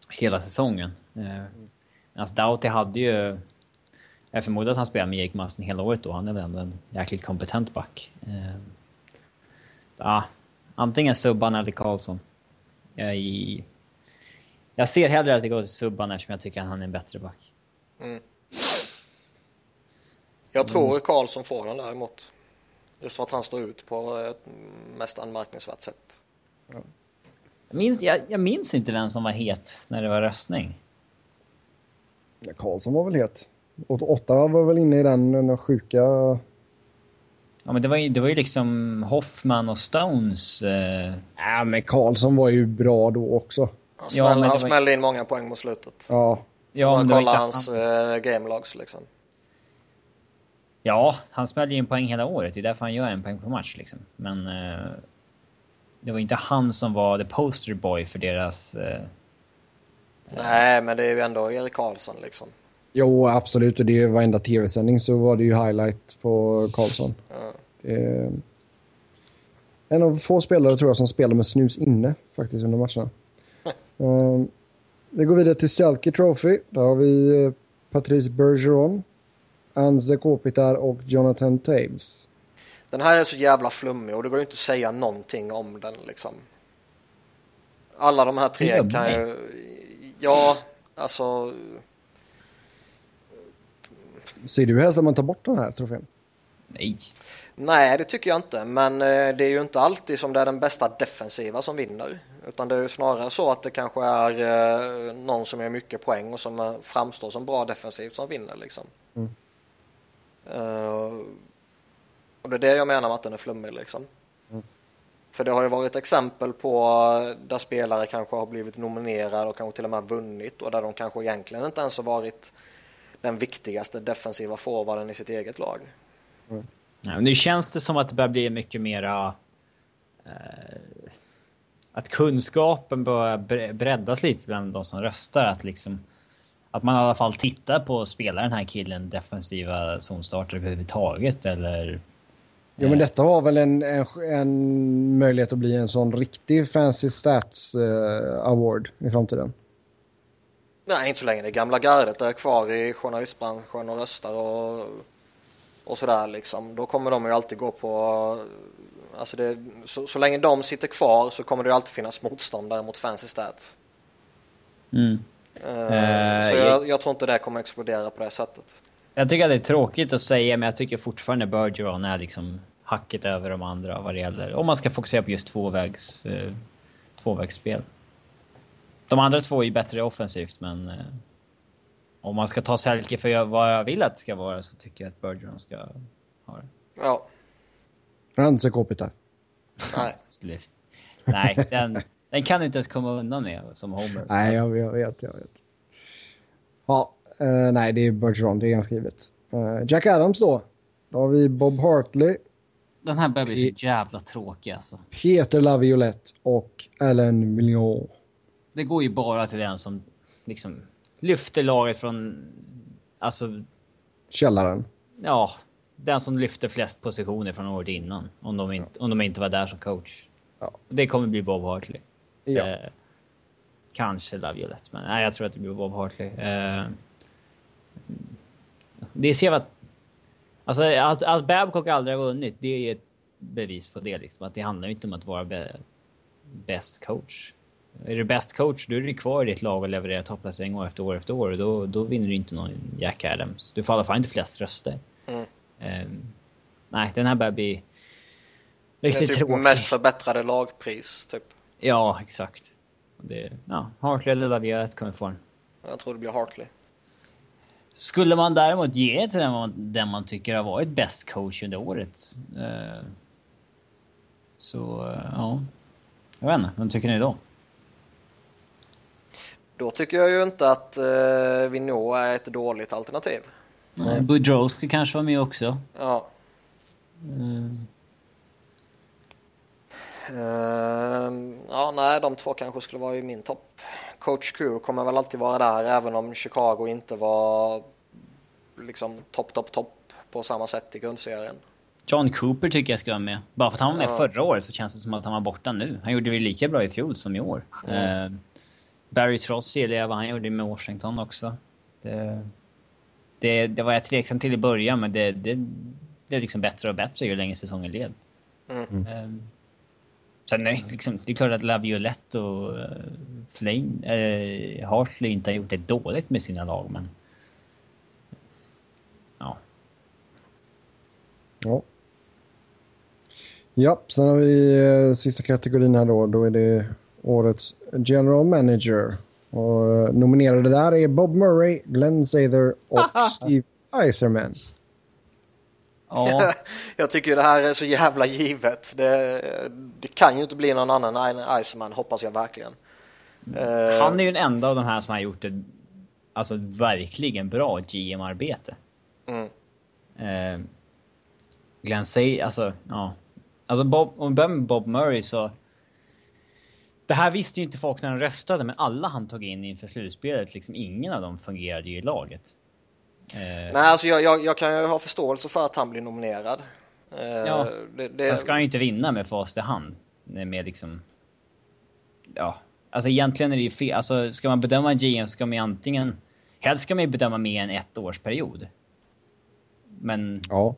Speaker 1: hela säsongen. Eh, alltså Doughty hade ju... Jag förmodar att han spelade med Jake Musten hela året då. Han är väl ändå en jäkligt kompetent back. Eh, ah, antingen Subban eller Karlsson. I, jag ser hellre att det går till Subban eftersom jag tycker att han är en bättre back.
Speaker 3: Jag tror Karlsson får den däremot. Just för att han står ut på ett mest anmärkningsvärt sätt.
Speaker 1: Jag minns, jag, jag minns inte vem som var het när det var röstning.
Speaker 2: Ja, Karlsson var väl het. Och Ottawa var väl inne i den, den sjuka...
Speaker 1: Ja men det var ju, det var ju liksom Hoffman och Stones. Eh,
Speaker 2: Ja, men Karlsson var ju bra då också.
Speaker 3: Han,
Speaker 1: Ja,
Speaker 3: smäll,
Speaker 1: men det
Speaker 3: han
Speaker 1: var-
Speaker 3: smällde in många poäng mot slutet.
Speaker 2: Ja,
Speaker 1: ja,
Speaker 3: Ja,
Speaker 1: men det var
Speaker 3: kolla
Speaker 1: inte
Speaker 3: hans
Speaker 1: han,
Speaker 3: eh, gamelags liksom.
Speaker 1: ja, han smällde en poäng hela året. Det är därför han gör en poäng per match liksom. Men eh, det var inte han som var the poster boy för deras... Eh,
Speaker 3: Nej, men det är ju ändå Erik Karlsson liksom.
Speaker 2: jo absolut. Och det är varenda tv-sändning så var det ju highlight på Karlsson.
Speaker 3: Ja.
Speaker 2: Är en av få spelare tror jag som spelar med snus inne faktiskt under matcherna. Um, vi går vidare till Selke Trophy. Där har vi eh, Patrice Bergeron, Anze Kopitar och Jonathan Taves.
Speaker 3: Den här är så jävla flummig och det går ju inte att säga någonting om den liksom. Alla de här tre kan ju... Ja, alltså...
Speaker 2: Ser du helst att man tar bort den här trofén?
Speaker 1: nej.
Speaker 3: Nej, det tycker jag inte. Men eh, det är ju inte alltid som det är den bästa defensiva som vinner. Utan det är ju snarare så att det kanske är eh, någon som gör mycket poäng och som eh, framstår som bra defensivt som vinner liksom.
Speaker 2: Mm.
Speaker 3: Eh, och det är det jag menar med att den är flummig liksom. För det har ju varit exempel på där spelare kanske har blivit nominerade och kanske till och med vunnit och där de kanske egentligen inte ens har varit den viktigaste defensiva forwarden i sitt eget lag.
Speaker 1: Nej, men nu känns det som att det börjar bli mycket mera... Eh, att kunskapen börjar bre- breddas lite bland de som röstar. Att liksom... Att man i alla fall tittar på, spelar den här killen defensiva zonstarter överhuvudtaget eller...
Speaker 2: Jo, men detta var väl en, en, en möjlighet att bli en sån riktig fancy stats eh, award i framtiden.
Speaker 3: Nej, inte så länge det gamla gardet är kvar i journalistbranschen och röstar och, och sådär liksom. Då kommer de ju alltid gå på... Alltså det, så, så länge de sitter kvar så kommer det alltid finnas motståndare mot fancy stats.
Speaker 1: Mm.
Speaker 3: Eh,
Speaker 1: Eh,
Speaker 3: så jag, jag tror inte det kommer explodera på det sättet.
Speaker 1: Jag tycker att det är tråkigt att säga men jag tycker fortfarande Bergeron är liksom hacket över de andra vad det gäller. Om man ska fokusera på just tvåvägs, eh, tvåvägsspel. De andra två är ju bättre offensivt men... Eh, om man ska ta Selke för vad jag vill att det ska vara så tycker jag att Bergeron ska ha det.
Speaker 3: Ja,
Speaker 2: Anze Kopitar.
Speaker 3: nej.
Speaker 1: Slut. Nej, den, den kan du inte ens komma undan med som homer.
Speaker 2: Nej, jag, jag vet, jag vet. Ja, eh, nej, det är Bergeron, det är ganska givet. Eh, Jack Adams då. Då har vi Bob Hartley,
Speaker 1: Den här börjar bli så jävla tråkig alltså.
Speaker 2: Peter Laviolette och Alain Vigneault.
Speaker 1: Det går ju bara till den som liksom lyfter laget från... Alltså
Speaker 2: Källaren.
Speaker 1: Ja, den som lyfter flest positioner från året innan. Om de inte, om de inte var där som coach.
Speaker 2: Ja.
Speaker 1: Det kommer bli Bob Hartley.
Speaker 2: Ja.
Speaker 1: Eh, kanske Laviolette, men nej, jag tror att det blir Bob Hartley. Eh, det ser att... Alltså att, att Babcock aldrig har vunnit, det är ett bevis på det liksom. Att det handlar inte om att vara bäst coach. Är du bäst coach, då är du kvar i ditt lag och levererar topplacering år efter år efter år. Då, då vinner du inte någon Jack Adams. Du får i alla fall inte flest röster. Um, nej, den här börjar bli
Speaker 3: riktigt det är typ tråkig. mest förbättrade lagpris, typ.
Speaker 1: Ja, exakt. Det, ja, Hartley eller Lavierat kommer få den.
Speaker 3: Jag tror det blir Hartley.
Speaker 1: Skulle man däremot ge till den man, den man tycker har varit bäst coach under året. Eh, så, eh, ja. Jag vet inte, vem tycker ni då?
Speaker 3: Då tycker jag ju inte att eh, Vinå är ett dåligt alternativ.
Speaker 1: Nej, Budrowski kanske var med också.
Speaker 3: Ja. Mm. Uh, ja, nej, de två kanske skulle vara i min topp. Coach Q kommer väl alltid vara där, även om Chicago inte var liksom topp, topp, topp på samma sätt i grundserien.
Speaker 1: John Cooper tycker jag ska vara med. Bara för att han var med ja. förra året så känns det som att han var borta nu. Han gjorde det lika bra i fjol som i år. Mm. Uh, Barry Tross gillar jag vad han gjorde med Washington också. Det, det, det var jag tveksam till i början, men det, det blev liksom bättre och bättre ju längre säsongen led. Mm. Um, sen nej, liksom, det är klart att Laviolette och uh, Flame, uh, Hartley inte har gjort det dåligt med sina lag, men... Ja.
Speaker 2: Ja. Ja, sen har vi uh, sista kategorin här då. Då är det årets general manager. Och eh, nominerade där är Bob Murray, Glenn Sather och (laughs) Steve Eiserman.
Speaker 3: Ja. (laughs) jag tycker det här är så jävla givet. Det, det, kan ju inte bli någon annan än Eiserman, hoppas jag verkligen.
Speaker 1: Mm. Han är ju den enda av de här som har gjort ett alltså, verkligen bra GM-arbete. Mm. Uh, Glenn Say, alltså, ja. Alltså Bob, om vi börjar med Bob Murray så det här visste ju inte folk när de röstade, men alla han tog in inför slutspelet, liksom ingen av dem fungerade ju i laget.
Speaker 3: Eh, Nej, alltså jag, jag, jag, kan ju ha förståelse för att han blir nominerad.
Speaker 1: Eh, ja, det, det... ska han ju inte vinna med fast i hand. Med liksom... Ja, alltså egentligen är det ju fel. Alltså ska man bedöma en GM ska man ju antingen... Helst ska man ju bedöma med en ettårsperiod. Men...
Speaker 2: Ja.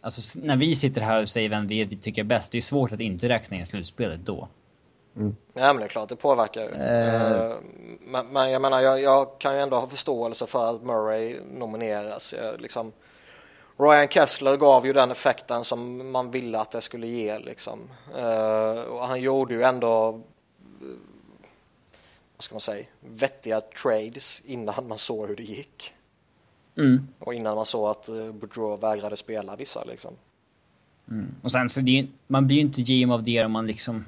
Speaker 1: Alltså när vi sitter här och säger vem vi tycker är bäst, det är svårt att inte räkna in slutspelet då.
Speaker 3: Mm. Ja men det är klart, det påverkar ju. Uh. Men, men, jag menar, jag, jag, kan ju ändå ha förståelse för att Murray nomineras. Jag, liksom, Ryan Kessler gav ju den effekten som man ville att det skulle ge. Liksom. Uh, och han gjorde ju ändå vad ska man säga, vettiga trades innan man såg hur det gick. Mm. Och innan man såg att uh, Boudreau vägrade spela vissa liksom.
Speaker 1: Mm. Och sen så det, man blir ju inte GM av det om man liksom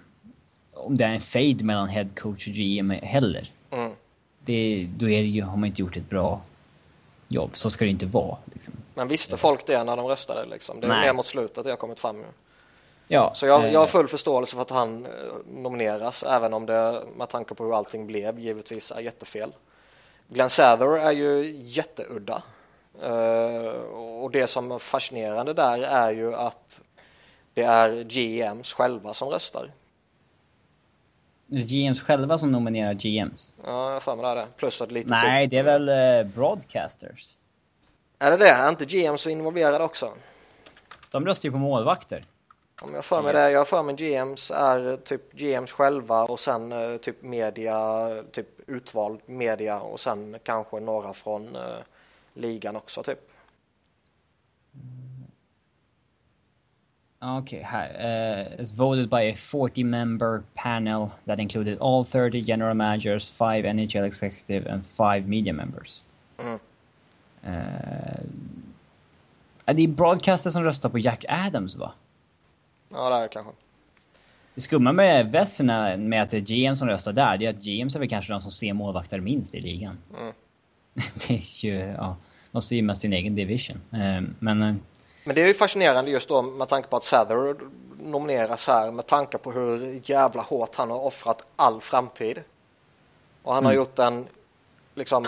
Speaker 1: om det är en fade mellan head coach och GM heller. Mm. Det, då är det ju, har man inte gjort ett bra jobb. Så ska det inte vara. Liksom.
Speaker 3: Men visste folk det när de röstade? Liksom? Det är Nej. mer mot slutet det har kommit fram.
Speaker 1: Ja,
Speaker 3: så jag, jag har eh, full förståelse för att han eh, nomineras, även om det med tanke på hur allting blev givetvis är jättefel. Glenn Sather är ju jätteudda. Uh, och det som är fascinerande där är ju att det är GMs själva som röstar.
Speaker 1: GMs själva som nominerar GMs.
Speaker 3: Ja, jag har det. Plus att lite
Speaker 1: Nej, det är väl uh, broadcasters.
Speaker 3: Är det det? Är inte GMs involverade också?
Speaker 1: De röstar ju på målvakter.
Speaker 3: Om jag för mig det, jag för mig GMs är typ GMs själva och sen uh, typ media, typ utvald media och sen kanske några från uh, ligan också typ.
Speaker 1: Okay, uh, it's voted by a 40 member panel that included all 30 general managers, 5 NHL executive and 5 media members. Mm. Uh, är det broadcaster som röstar på Jack Adams va?
Speaker 3: Ja det är det kanske.
Speaker 1: Det skumma med Vesserna med att det är GM som röstar där, det är att GM är väl kanske de som ser målvakter minst i ligan. Mm. (laughs) det är ju, ja, de ser ju mest sin egen division. Uh, men
Speaker 3: men det är ju fascinerande just då med tanke på att Sather nomineras här med tanke på hur jävla hårt han har offrat all framtid. Och han mm. har gjort en liksom...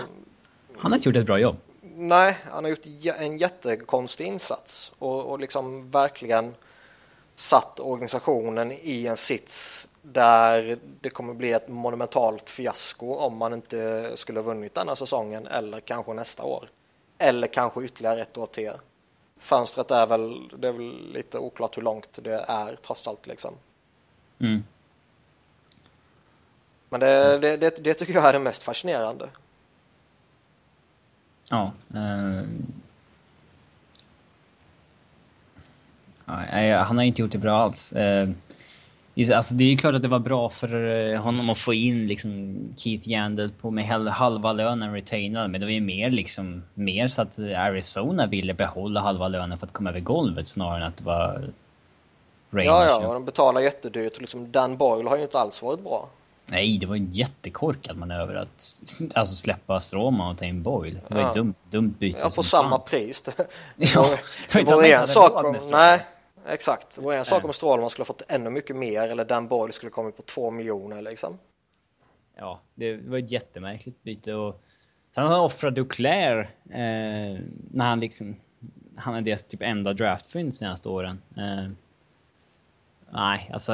Speaker 1: Han har inte gjort ett bra jobb.
Speaker 3: Nej, han har gjort en jättekonstig insats och, och liksom verkligen satt organisationen i en sits där det kommer bli ett monumentalt fiasko om man inte skulle ha vunnit denna säsongen eller kanske nästa år. Eller kanske ytterligare ett år till fönstret är väl, det är väl lite oklart hur långt det är trots allt liksom. Mm. Men det, det, det, det tycker jag är det mest fascinerande.
Speaker 1: Ja. Eh, ja, han har inte gjort det bra alls. Eh, alltså det är ju klart att det var bra för eh, honom att få in liksom Keith Yandel på med halva lönen retainad, men det var ju mer liksom mer så att Arizona ville behålla halva lönen för att komma över golvet snarare än att det var
Speaker 3: Rangers. Ja, ja, och de betalar jättedyrt. Liksom Dan Boyle har ju inte alls varit bra.
Speaker 1: Nej, det var en jättekorkad manöver att alltså, släppa Stroma och ta in Boyle. Det var ja. ett dumt, dumt byte.
Speaker 3: Ja, på samma fan. pris. Det, (laughs) ja, det var en sak om... Nej, exakt. Det var en sak om Strålman skulle ha fått ännu mycket mer eller Dan Boyle skulle kommit på två miljoner liksom.
Speaker 1: Ja, det var ett jättemärkligt byte och sen har offrat Duclair eh, när han liksom han är deras typ enda draftfynd de senaste åren. Eh, nej, alltså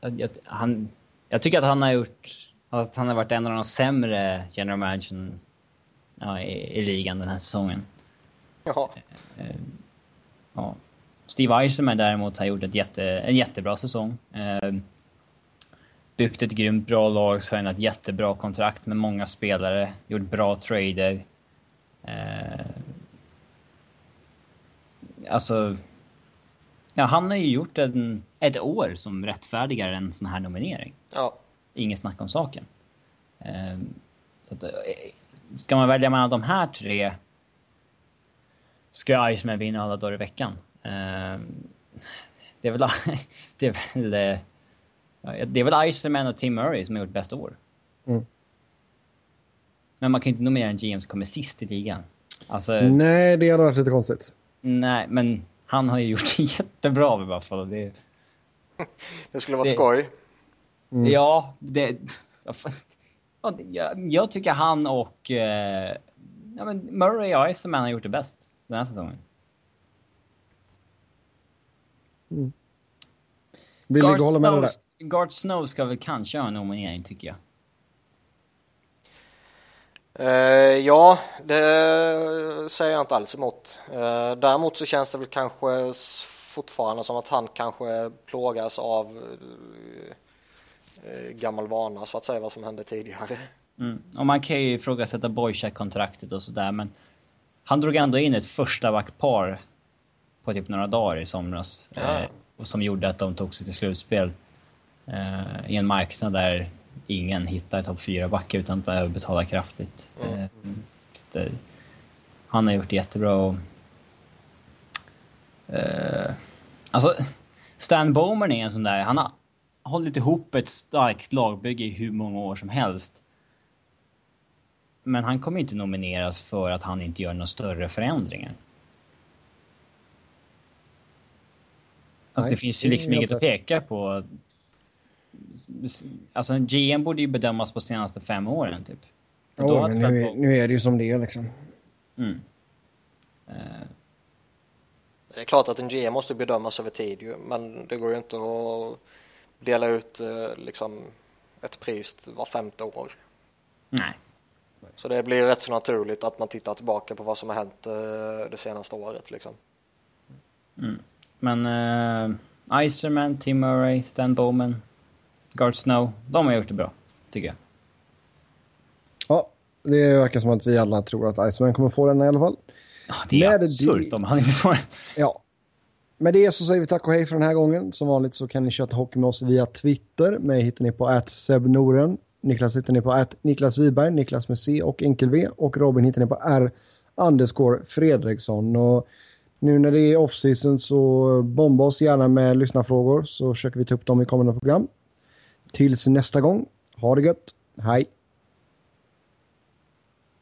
Speaker 1: jag, han, jag tycker att han har gjort, att han har varit en av de sämre general managern ja, i, i, ligan den här säsongen.
Speaker 3: Jaha.
Speaker 1: Ja. Steve Eisenman däremot har gjort ett jätte, en jättebra säsong. Eh, byggt ett grymt bra lag, signat jättebra kontrakt med många spelare, gjort bra trader. Eh, alltså, Ja, han har ju gjort en, ett år som rättfärdigar en sån här nominering.
Speaker 3: Ja.
Speaker 1: Inget snack om saken. Eh, så att, eh, ska man välja mellan de här tre ska Iceman vinna alla dagar i veckan. Eh, det är väl... (laughs) det är väl... Eh, det är väl Iceman och Tim Murray som har gjort bäst år.
Speaker 2: Mm.
Speaker 1: Men man kan ju inte nominera en GM som kommer sist i ligan. Alltså,
Speaker 2: nej, det hade varit lite konstigt.
Speaker 1: Nej, men han har ju gjort det (laughs) jättebra med Buffalo. Det,
Speaker 3: det skulle vara skoj.
Speaker 1: Mm. Ja, det... Jag, jag tycker han och... Eh, ja, men Murray och Iceman har gjort det bäst den här säsongen.
Speaker 2: Mm. Vill du hålla med dig där?
Speaker 1: Gart Snow ska väl kanske ha en nominering, tycker jag.
Speaker 3: Uh, ja, det säger jag inte alls emot. Uh, däremot så känns det väl kanske fortfarande som att han kanske plågas av uh, gammal vana så att säga vad som hände tidigare.
Speaker 1: Mm. Och man kan ju ifrågasätta Boychak-kontraktet och sådär men han drog ändå in ett första backpar på typ några dagar i somras. Ja. och som gjorde att de tog sig till slutspel. I en marknad där ingen hittar topp 4-back utan att behöva betala kraftigt. Mm. Det, han har gjort det jättebra och... Uh, alltså, Stan Bowman är en sån där, han har hållit ihop ett starkt lagbygge i hur många år som helst. Men han kommer inte nomineras för att han inte gör några större förändringar. Alltså Nej, det finns ju liksom inget att peka på alltså en GM borde ju bedömas på senaste fem åren typ.
Speaker 2: Oh, men nu, på... nu är det ju som det är liksom.
Speaker 1: Mm. Uh...
Speaker 3: Det är klart att en GM måste bedömas över tid ju, men det går ju inte att dela ut eh, liksom ett pris var femte år.
Speaker 1: Nej.
Speaker 3: Så det blir rätt så naturligt att man tittar tillbaka på vad som har hänt eh, det senaste året liksom.
Speaker 1: Mm. Men uh, Iserman, Tim Murray, Stan Bowman, Guard Snow, de har gjort det bra, tycker jag.
Speaker 2: Ja, det verkar som att vi alla tror att Iceman kommer få den i alla fall.
Speaker 1: Ja, det är absurt om han inte får den.
Speaker 2: Ja. Med det så säger vi tack och hej för den här gången. Som vanligt så kan ni köta hockey med oss via Twitter. Mig hittar ni på @sebnoren. Niklas hittar ni på Niklas Wiberg, Niklas med C och enkel V. Och Robin hittar ni på R underscore Fredriksson. Och nu när det är off-season så bomba oss gärna med lyssnarfrågor så försöker vi ta upp dem i kommande program. Tills nästa gång, ha det gött. Hej!